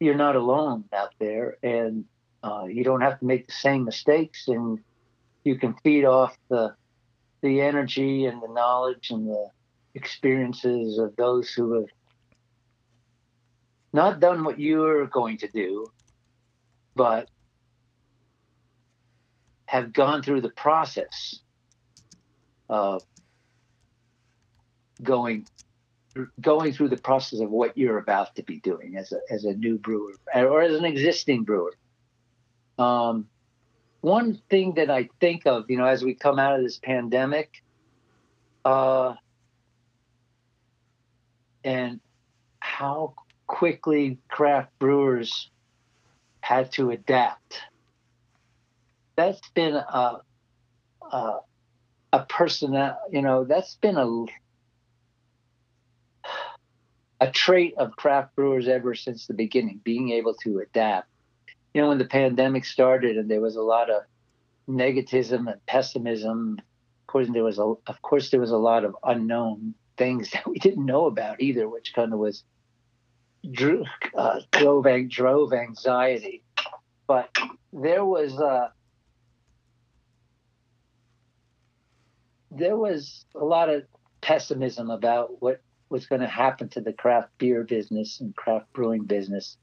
you're not alone out there and uh, you don't have to make the same mistakes and you can feed off the the energy and the knowledge and the experiences of those who have not done what you're going to do, but have gone through the process of going going through the process of what you're about to be doing as a as a new brewer or as an existing brewer. Um, one thing that I think of, you know, as we come out of this pandemic, uh, and how quickly craft brewers had to adapt. That's been a a, a person that you know that's been a a trait of craft brewers ever since the beginning, being able to adapt. You know, when the pandemic started and there was a lot of negativism and pessimism, of course there was a of course there was a lot of unknown things that we didn't know about either, which kind of was drew, uh, drove drove anxiety. But there was uh, there was a lot of pessimism about what was going to happen to the craft beer business and craft brewing business.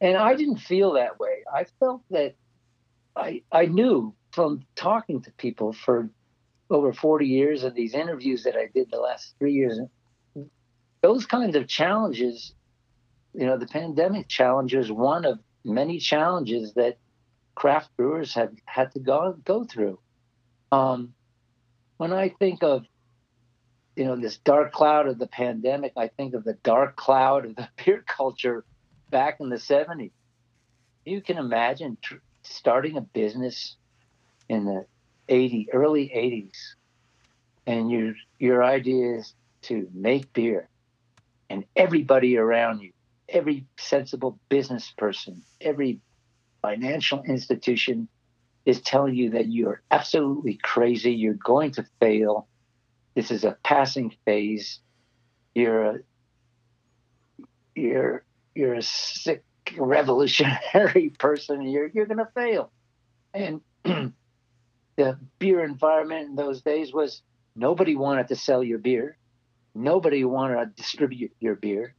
And I didn't feel that way. I felt that I I knew from talking to people for over 40 years of these interviews that I did the last three years, those kinds of challenges, you know, the pandemic challenge is one of many challenges that craft brewers have had to go go through. Um, when I think of you know this dark cloud of the pandemic, I think of the dark cloud of the beer culture back in the 70s. You can imagine tr- starting a business in the 80 early 80s and your your idea is to make beer. And everybody around you every sensible business person every financial institution is telling you that you're absolutely crazy you're going to fail this is a passing phase you're a you're you're a sick revolutionary person you're you're going to fail. And the beer environment in those days was nobody wanted to sell your beer, nobody wanted to distribute your beer,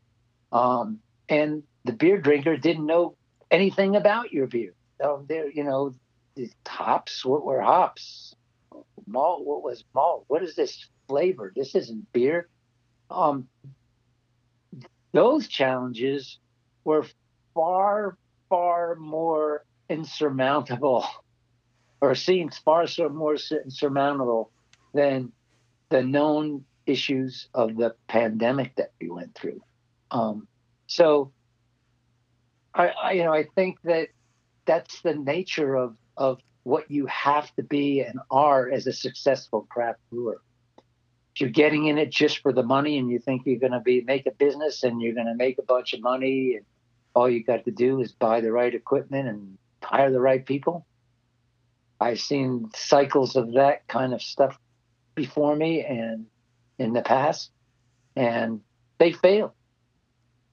um, and the beer drinker didn't know anything about your beer. So there, you know, the hops. What were hops? Malt. What was malt? What is this flavor? This isn't beer. Um, those challenges were far, far more insurmountable or seems far more surmountable than the known issues of the pandemic that we went through. Um, so, I, I, you know, I think that that's the nature of of what you have to be and are as a successful craft brewer. If you're getting in it just for the money and you think you're going to be make a business and you're going to make a bunch of money and all you got to do is buy the right equipment and hire the right people, I've seen cycles of that kind of stuff before me and in the past, and they fail.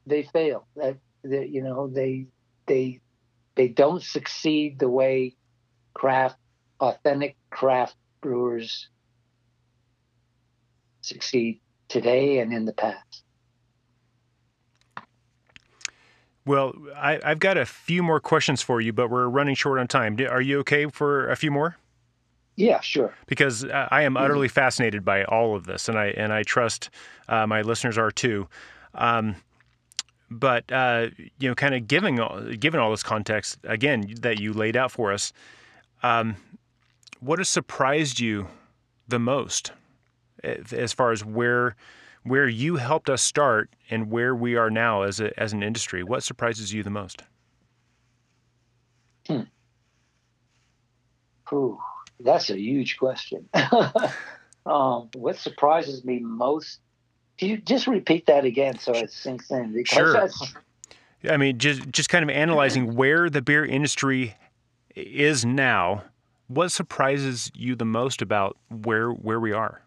They fail. That, that you know they they they don't succeed the way craft authentic craft brewers succeed today and in the past. Well, I, have got a few more questions for you, but we're running short on time. Are you okay for a few more? Yeah, sure. Because I am utterly mm-hmm. fascinated by all of this, and I and I trust uh, my listeners are too. Um, but uh, you know, kind of giving given all this context again that you laid out for us, um, what has surprised you the most as far as where where you helped us start and where we are now as a as an industry? What surprises you the most? Hmm. Ooh, that's a huge question. um, what surprises me most? Can you just repeat that again so it sinks in? Because sure. I mean, just just kind of analyzing where the beer industry is now. What surprises you the most about where where we are?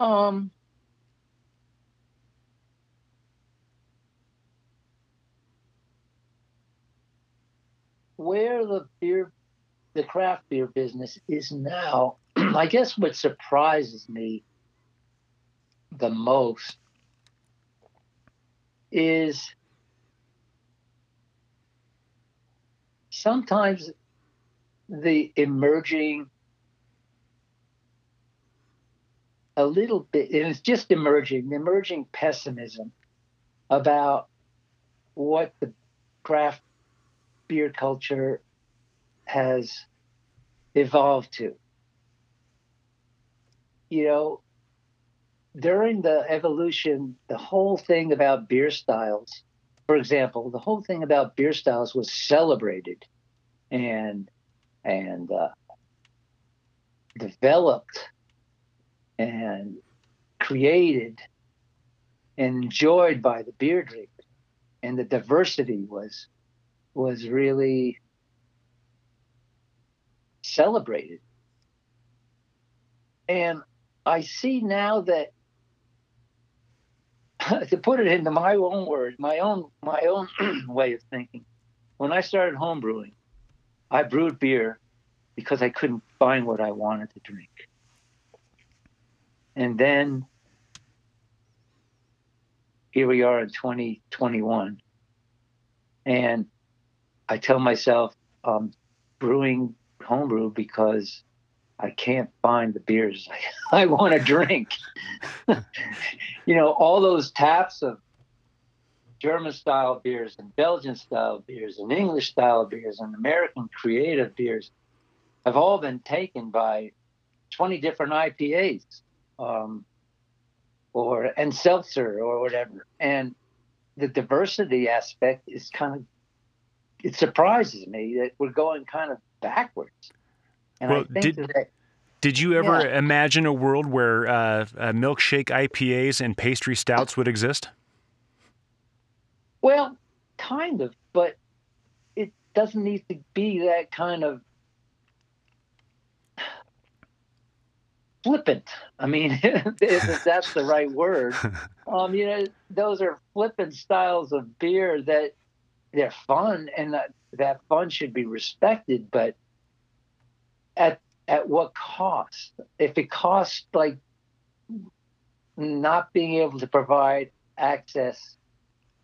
Um, where the beer, the craft beer business is now, I guess what surprises me the most is sometimes the emerging a little bit, and it's just emerging, the emerging pessimism about what the craft beer culture has evolved to. You know, during the evolution, the whole thing about beer styles, for example, the whole thing about beer styles was celebrated and and uh, developed and created and enjoyed by the beer drinkers. And the diversity was was really celebrated. And I see now that to put it into my own words, my own my own way of thinking, when I started homebrewing, I brewed beer because I couldn't find what I wanted to drink. And then here we are in 2021. And I tell myself I'm brewing homebrew because I can't find the beers I, I want to drink. you know, all those taps of German style beers and Belgian style beers and English style beers and American creative beers have all been taken by 20 different IPAs um, or and seltzer or whatever. And the diversity aspect is kind of it surprises me that we're going kind of backwards. And well, did, that, did you ever yeah. imagine a world where uh, uh, milkshake IPAs and pastry stouts would exist? Well, kind of, but it doesn't need to be that kind of flippant. I mean, if that's the right word. Um, you know, those are flippant styles of beer that they're fun, and that, that fun should be respected. But at at what cost? If it costs like not being able to provide access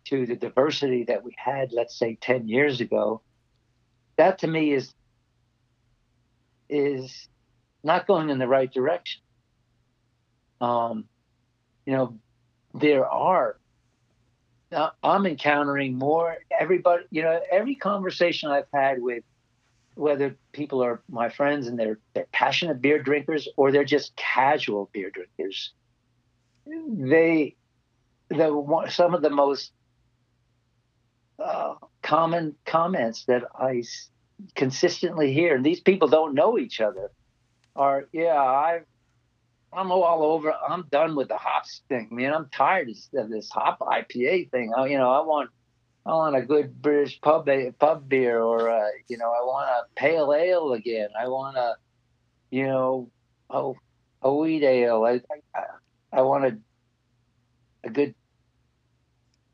to the diversity that we had, let's say, ten years ago, that to me is is not going in the right direction. Um, you know, there are. Uh, I'm encountering more. Everybody, you know, every conversation I've had with whether people are my friends and they're they're passionate beer drinkers or they're just casual beer drinkers, they the some of the most uh, common comments that I consistently hear, and these people don't know each other, are yeah, I I'm all over. I'm done with the hops thing, man. I'm tired of this hop IPA thing. I, you know, I want I want a good British pub pub beer, or uh, you know, I want a pale ale again. I want a, you know, oh, a wheat ale. I I, I want a a good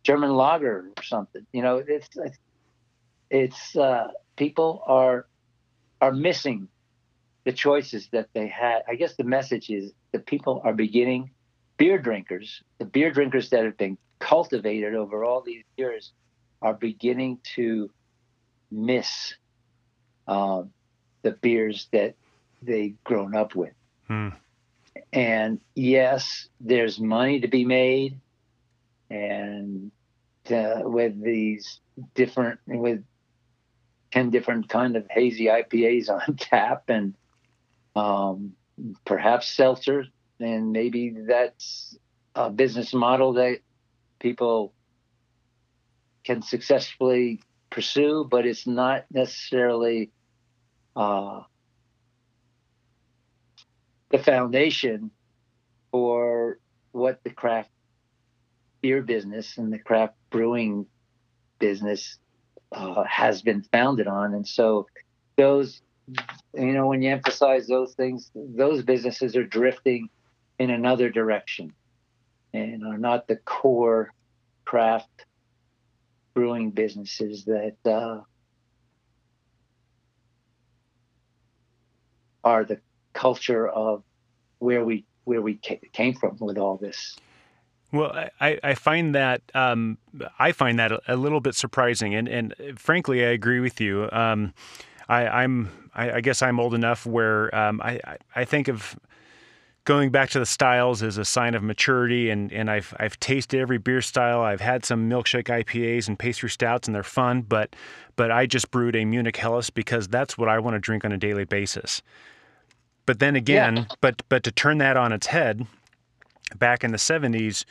German lager or something. You know, it's it's, it's uh, people are are missing the choices that they had. I guess the message is that people are beginning beer drinkers, the beer drinkers that have been cultivated over all these years, are beginning to miss um, the beers that they've grown up with. Hmm. And yes, there's money to be made, and uh, with these different with ten different kind of hazy IPAs on tap, and um, perhaps seltzer, and maybe that's a business model that people can successfully pursue, but it's not necessarily uh, the foundation for what the craft beer business and the craft brewing business uh, has been founded on. And so those, you know, when you emphasize those things, those businesses are drifting in another direction and are not the core craft brewing businesses that uh, are the culture of where we where we came from with all this. Well, I, I find that um, I find that a, little bit surprising, and, and frankly, I agree with you. Um, I, am I, I, guess I'm old enough where um, I, I think of going back to the styles as a sign of maturity, and, and I've I've tasted every beer style. I've had some milkshake IPAs and pastry stouts, and they're fun. But but I just brewed a Munich Helles because that's what I want to drink on a daily basis. But then again, yeah. but but to turn that on its head, back in the 70s,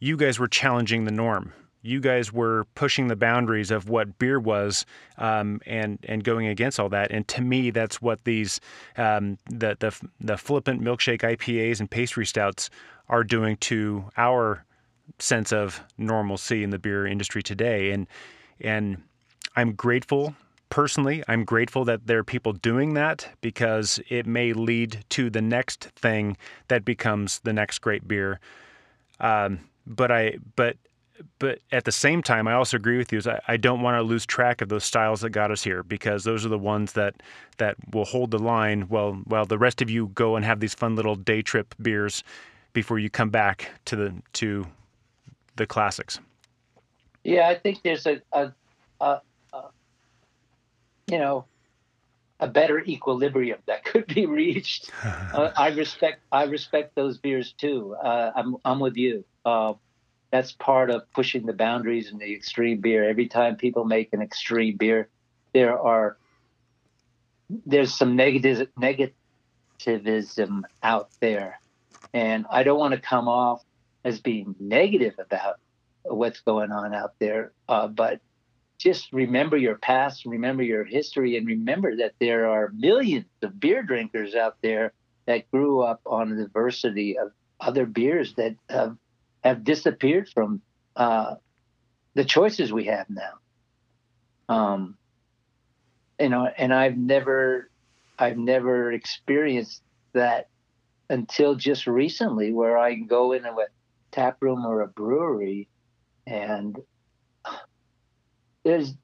you guys were challenging the norm. You guys were pushing the boundaries of what beer was, um, and and going against all that. And to me, that's what these um, the the the flippant milkshake IPAs and pastry stouts are doing to our sense of normalcy in the beer industry today. And and I'm grateful personally, I'm grateful that there are people doing that because it may lead to the next thing that becomes the next great beer. Um, but I, but, but at the same time, I also agree with you. Is I, I don't want to lose track of those styles that got us here because those are the ones that that will hold the line while while the rest of you go and have these fun little day trip beers before you come back to the to the classics. Yeah, I think there's a, a, a you know, a better equilibrium that could be reached. uh, I respect I respect those beers too. Uh, I'm I'm with you. Uh, that's part of pushing the boundaries in the extreme beer. Every time people make an extreme beer, there are there's some negative negativism out there, and I don't want to come off as being negative about what's going on out there. Uh, but just remember your past, remember your history, and remember that there are millions of beer drinkers out there that grew up on a diversity of other beers that have, have disappeared from uh, the choices we have now. Um, you know, and I've never, I've never experienced that until just recently, where I can go into a tap room or a brewery and there's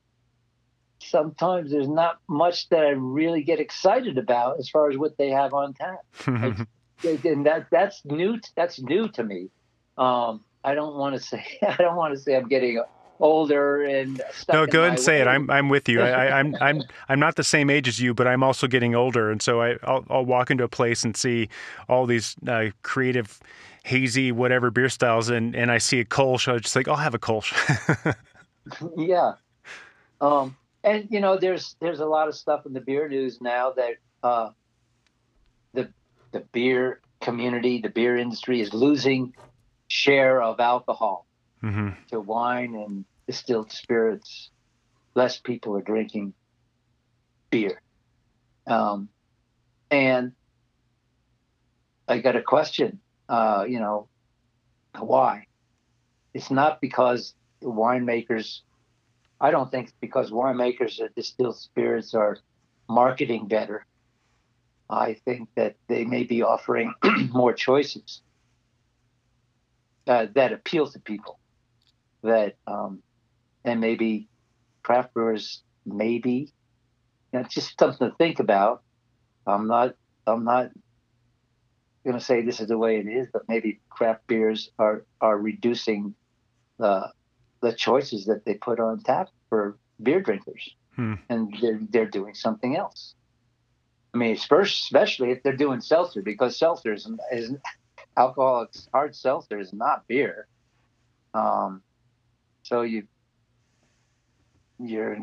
sometimes there's not much that I really get excited about as far as what they have on tap. and that that's new. That's new to me. Um, I don't want to say I don't want to say I'm getting older and no. Go ahead and say way. it. I'm I'm with you. I, am I'm, I'm I'm not the same age as you, but I'm also getting older, and so I I'll, I'll walk into a place and see all these uh, creative, hazy whatever beer styles, and and I see a Kolsch. I just like I'll have a Kolsch. yeah, um, and you know, there's there's a lot of stuff in the beer news now that uh, the the beer community, the beer industry is losing share of alcohol mm-hmm. to wine and distilled spirits. Less people are drinking beer, um, and I got a question. Uh, you know, why? It's not because the winemakers I don't think because winemakers that distilled spirits are marketing better. I think that they may be offering more choices uh, that appeal to people. That um, and maybe craft brewers maybe you know, just something to think about. I'm not I'm not going to say this is the way it is, but maybe craft beers are are reducing the the choices that they put on tap for beer drinkers, Hmm. and they're they're doing something else. I mean, especially if they're doing seltzer, because seltzer is, is alcoholic hard seltzer is not beer. Um, so you you're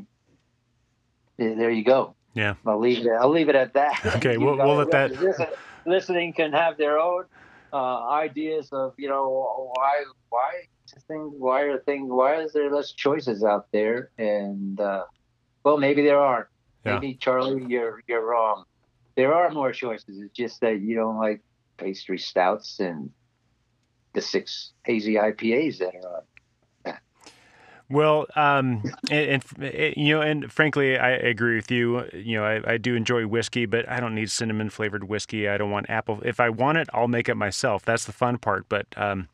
there. You go. Yeah. I'll leave it. I'll leave it at that. Okay, we'll- we'll let that- listen- listening can have their own uh, ideas of you know why why things why are things why is there less choices out there and uh, well maybe there are Yeah. maybe Charlie you're you're wrong there are more choices it's just that you don't like pastry stouts and the six hazy IPAs that are on Well, um, and, and you know, and frankly, I agree with you. You know, I, I do enjoy whiskey, but I don't need cinnamon flavored whiskey. I don't want apple. If I want it, I'll make it myself. That's the fun part. But um,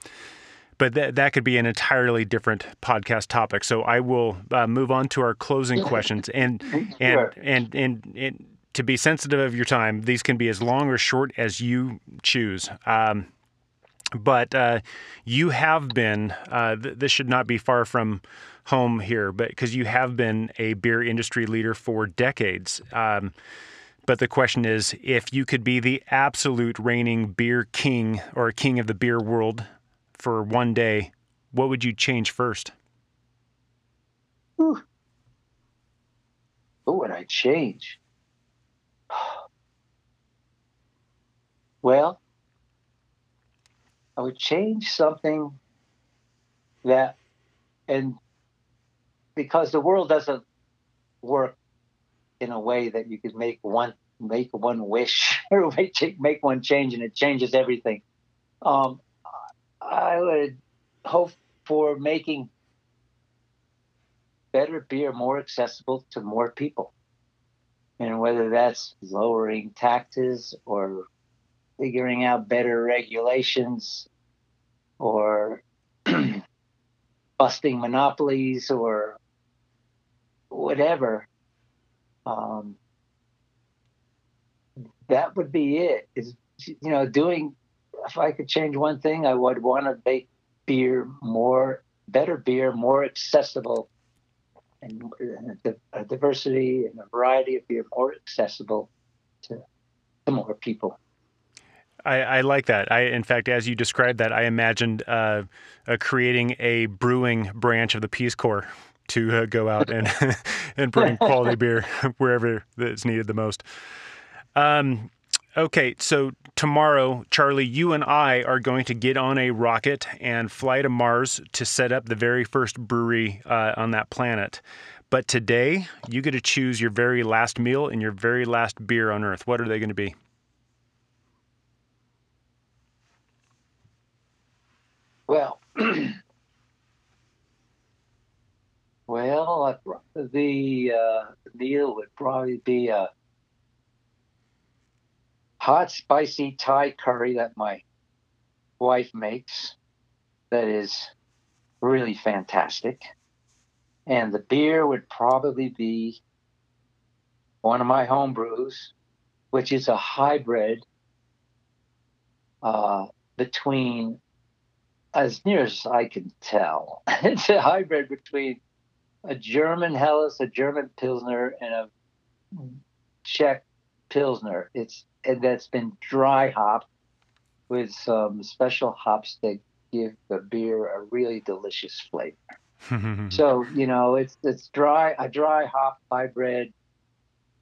but that that could be an entirely different podcast topic. So I will uh, move on to our closing questions. And and Sure. and, and and to be sensitive of your time, these can be as long or short as you choose. Um, but uh, you have been uh, th- this should not be far from home here but because you have been a beer industry leader for decades um, but the question is if you could be the absolute reigning beer king or king of the beer world for one day what would you change first Whew. What would I change? Well, I would change something that, and because the world doesn't work in a way that you could make one make one wish or make one change and it changes everything. Um, I would hope for making better beer more accessible to more people. And whether that's lowering taxes or figuring out better regulations or busting monopolies or whatever, um, that would be it. Is you know doing. If I could change one thing, I would want to make beer more better beer more accessible and a, diversity and a variety of beer more accessible to, to more people. I, I like that. I, in fact, as you described that, I imagined uh, uh, creating a brewing branch of the Peace Corps to uh, go out and and bring quality beer wherever it's needed the most. Um, okay, so tomorrow, Charlie, you and I are going to get on a rocket and fly to Mars to set up the very first brewery uh, on that planet. But today, you get to choose your very last meal and your very last beer on Earth. What are they going to be? Well, well, the uh, meal would probably be a hot, spicy Thai curry that my wife makes. That is really fantastic, and the beer would probably be one of my home brews, which is a hybrid uh, between as near as I can tell, it's a hybrid between a German Helles, a German Pilsner, and a Czech Pilsner. It's and that's been dry hopped with some special hops that give the beer a really delicious flavor. So you know, it's it's dry a dry hop hybrid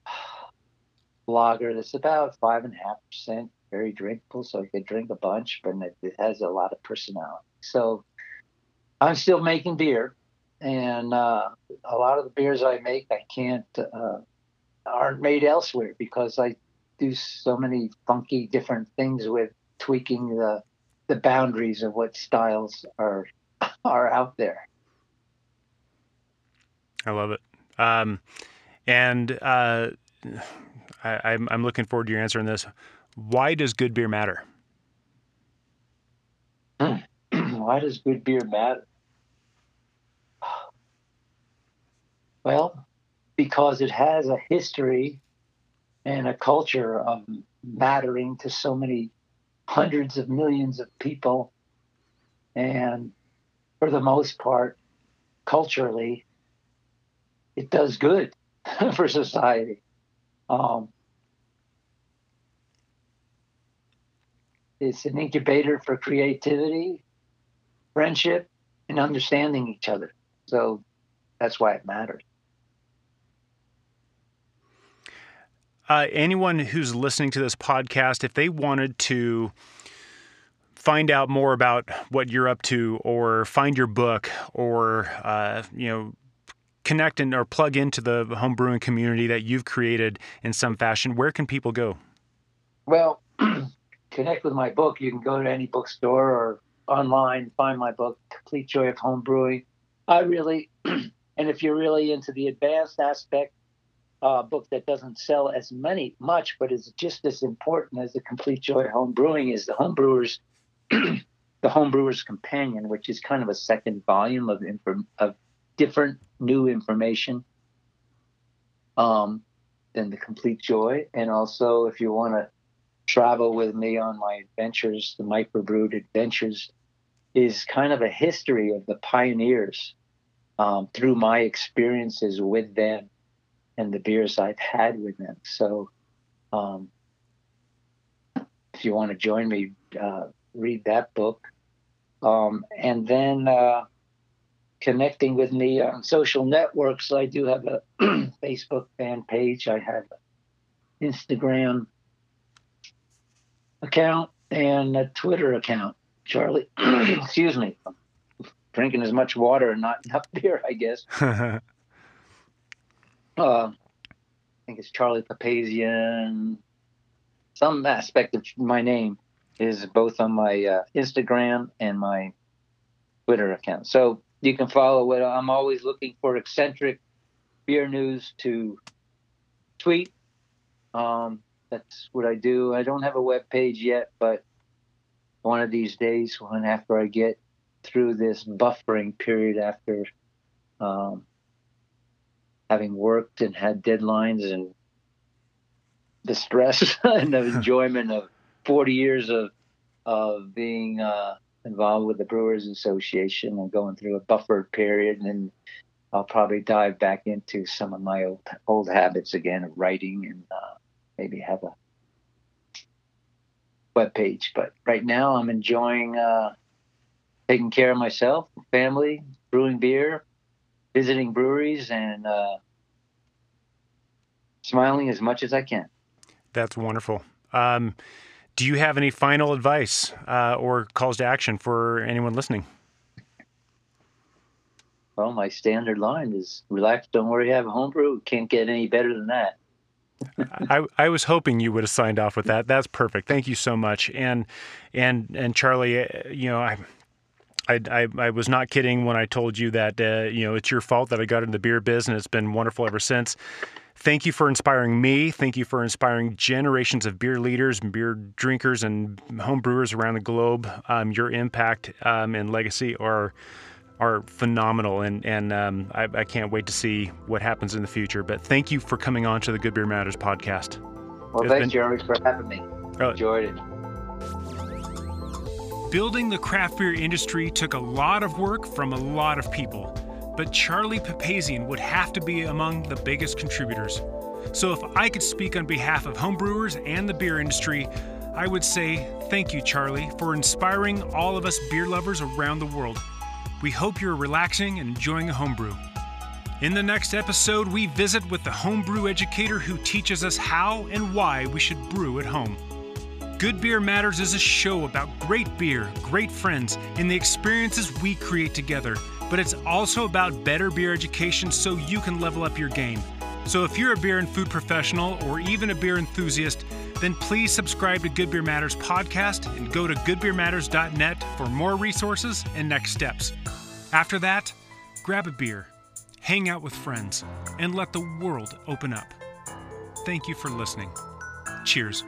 lager that's about five and a half percent very drinkable, so you could drink a bunch, but it, it has a lot of personality. So I'm still making beer, and uh, a lot of the beers I make, I can't uh, aren't made elsewhere because I do so many funky different things with tweaking the the boundaries of what styles are are out there. I love it. Um, and uh, I, I'm, I'm looking forward to your answer on this. Why does good beer matter? Why does good beer matter? Well, because it has a history and a culture of mattering to so many hundreds of millions of people. And for the most part, culturally, it does good for society. Um, it's an incubator for creativity, friendship, and understanding each other. So that's why it matters. Uh, anyone who's listening to this podcast, if they wanted to find out more about what you're up to, or find your book, or uh, you know, connect and or plug into the home brewing community that you've created in some fashion, where can people go? Well, connect with my book. You can go to any bookstore or online, find my book, Complete Joy of Home Brewing. I really, and if you're really into the advanced aspect, uh, book that doesn't sell as many much, but is just as important as the Complete Joy of Home Brewing is the Homebrewers, the Homebrewers Companion, which is kind of a second volume of inform- of different new information um, than the Complete Joy. And also, if you want to travel with me on my adventures, the microbrewed adventures, is kind of a history of the pioneers um, through my experiences with them and the beers I've had with them. So, um, if you want to join me, uh, read that book. Um, and then uh, connecting with me on social networks. I do have a Facebook fan page. I have Instagram account and a Twitter account. Charlie, excuse me, drinking as much water and not enough beer, I guess. uh, I think it's Charlie Papazian. Some aspect of my name is both on my uh, Instagram and my Twitter account. So you can follow it. I'm always looking for eccentric beer news to tweet. Um, that's what I do. I don't have a web page yet, but one of these days, when after I get through this buffering period after um, having worked and had deadlines and the stress and the enjoyment of 40 years of of being uh, involved with the Brewers Association and going through a buffered period, and then I'll probably dive back into some of my old old habits again of writing and uh, maybe have a web page. But right now, I'm enjoying uh, taking care of myself, family, brewing beer, visiting breweries, and uh, smiling as much as I can. That's wonderful. Um, do you have any final advice uh, or calls to action for anyone listening? Well, my standard line is relax, don't worry, have a homebrew. Can't get any better than that. I, I was hoping you would have signed off with that. That's perfect. Thank you so much. And and and Charlie, uh, you know, I I, I, I, was not kidding when I told you that uh, you know it's your fault that I got into the beer biz and it's been wonderful ever since. Thank you for inspiring me. Thank you for inspiring generations of beer leaders, beer drinkers, and home brewers around the globe. Um, your impact um, and legacy are are phenomenal, and and um, I, I, can't wait to see what happens in the future. But thank you for coming on to the Good Beer Matters podcast. Well, it's thanks, been... Jeremy, for having me. Oh. Enjoyed it. Building the craft beer industry took a lot of work from a lot of people but Charlie Papazian would have to be among the biggest contributors. So if I could speak on behalf of homebrewers and the beer industry, I would say thank you, Charlie, for inspiring all of us beer lovers around the world. We hope you're relaxing and enjoying a homebrew. In the next episode, we visit with the homebrew educator who teaches us how and why we should brew at home. Good Beer Matters is a show about great beer, great friends, and the experiences we create together but it's also about better beer education so you can level up your game. So if you're a beer and food professional or even a beer enthusiast, then please subscribe to Good Beer Matters podcast and go to goodbeermatters.net for more resources and next steps. After that, grab a beer, hang out with friends, and let the world open up. Thank you for listening. Cheers.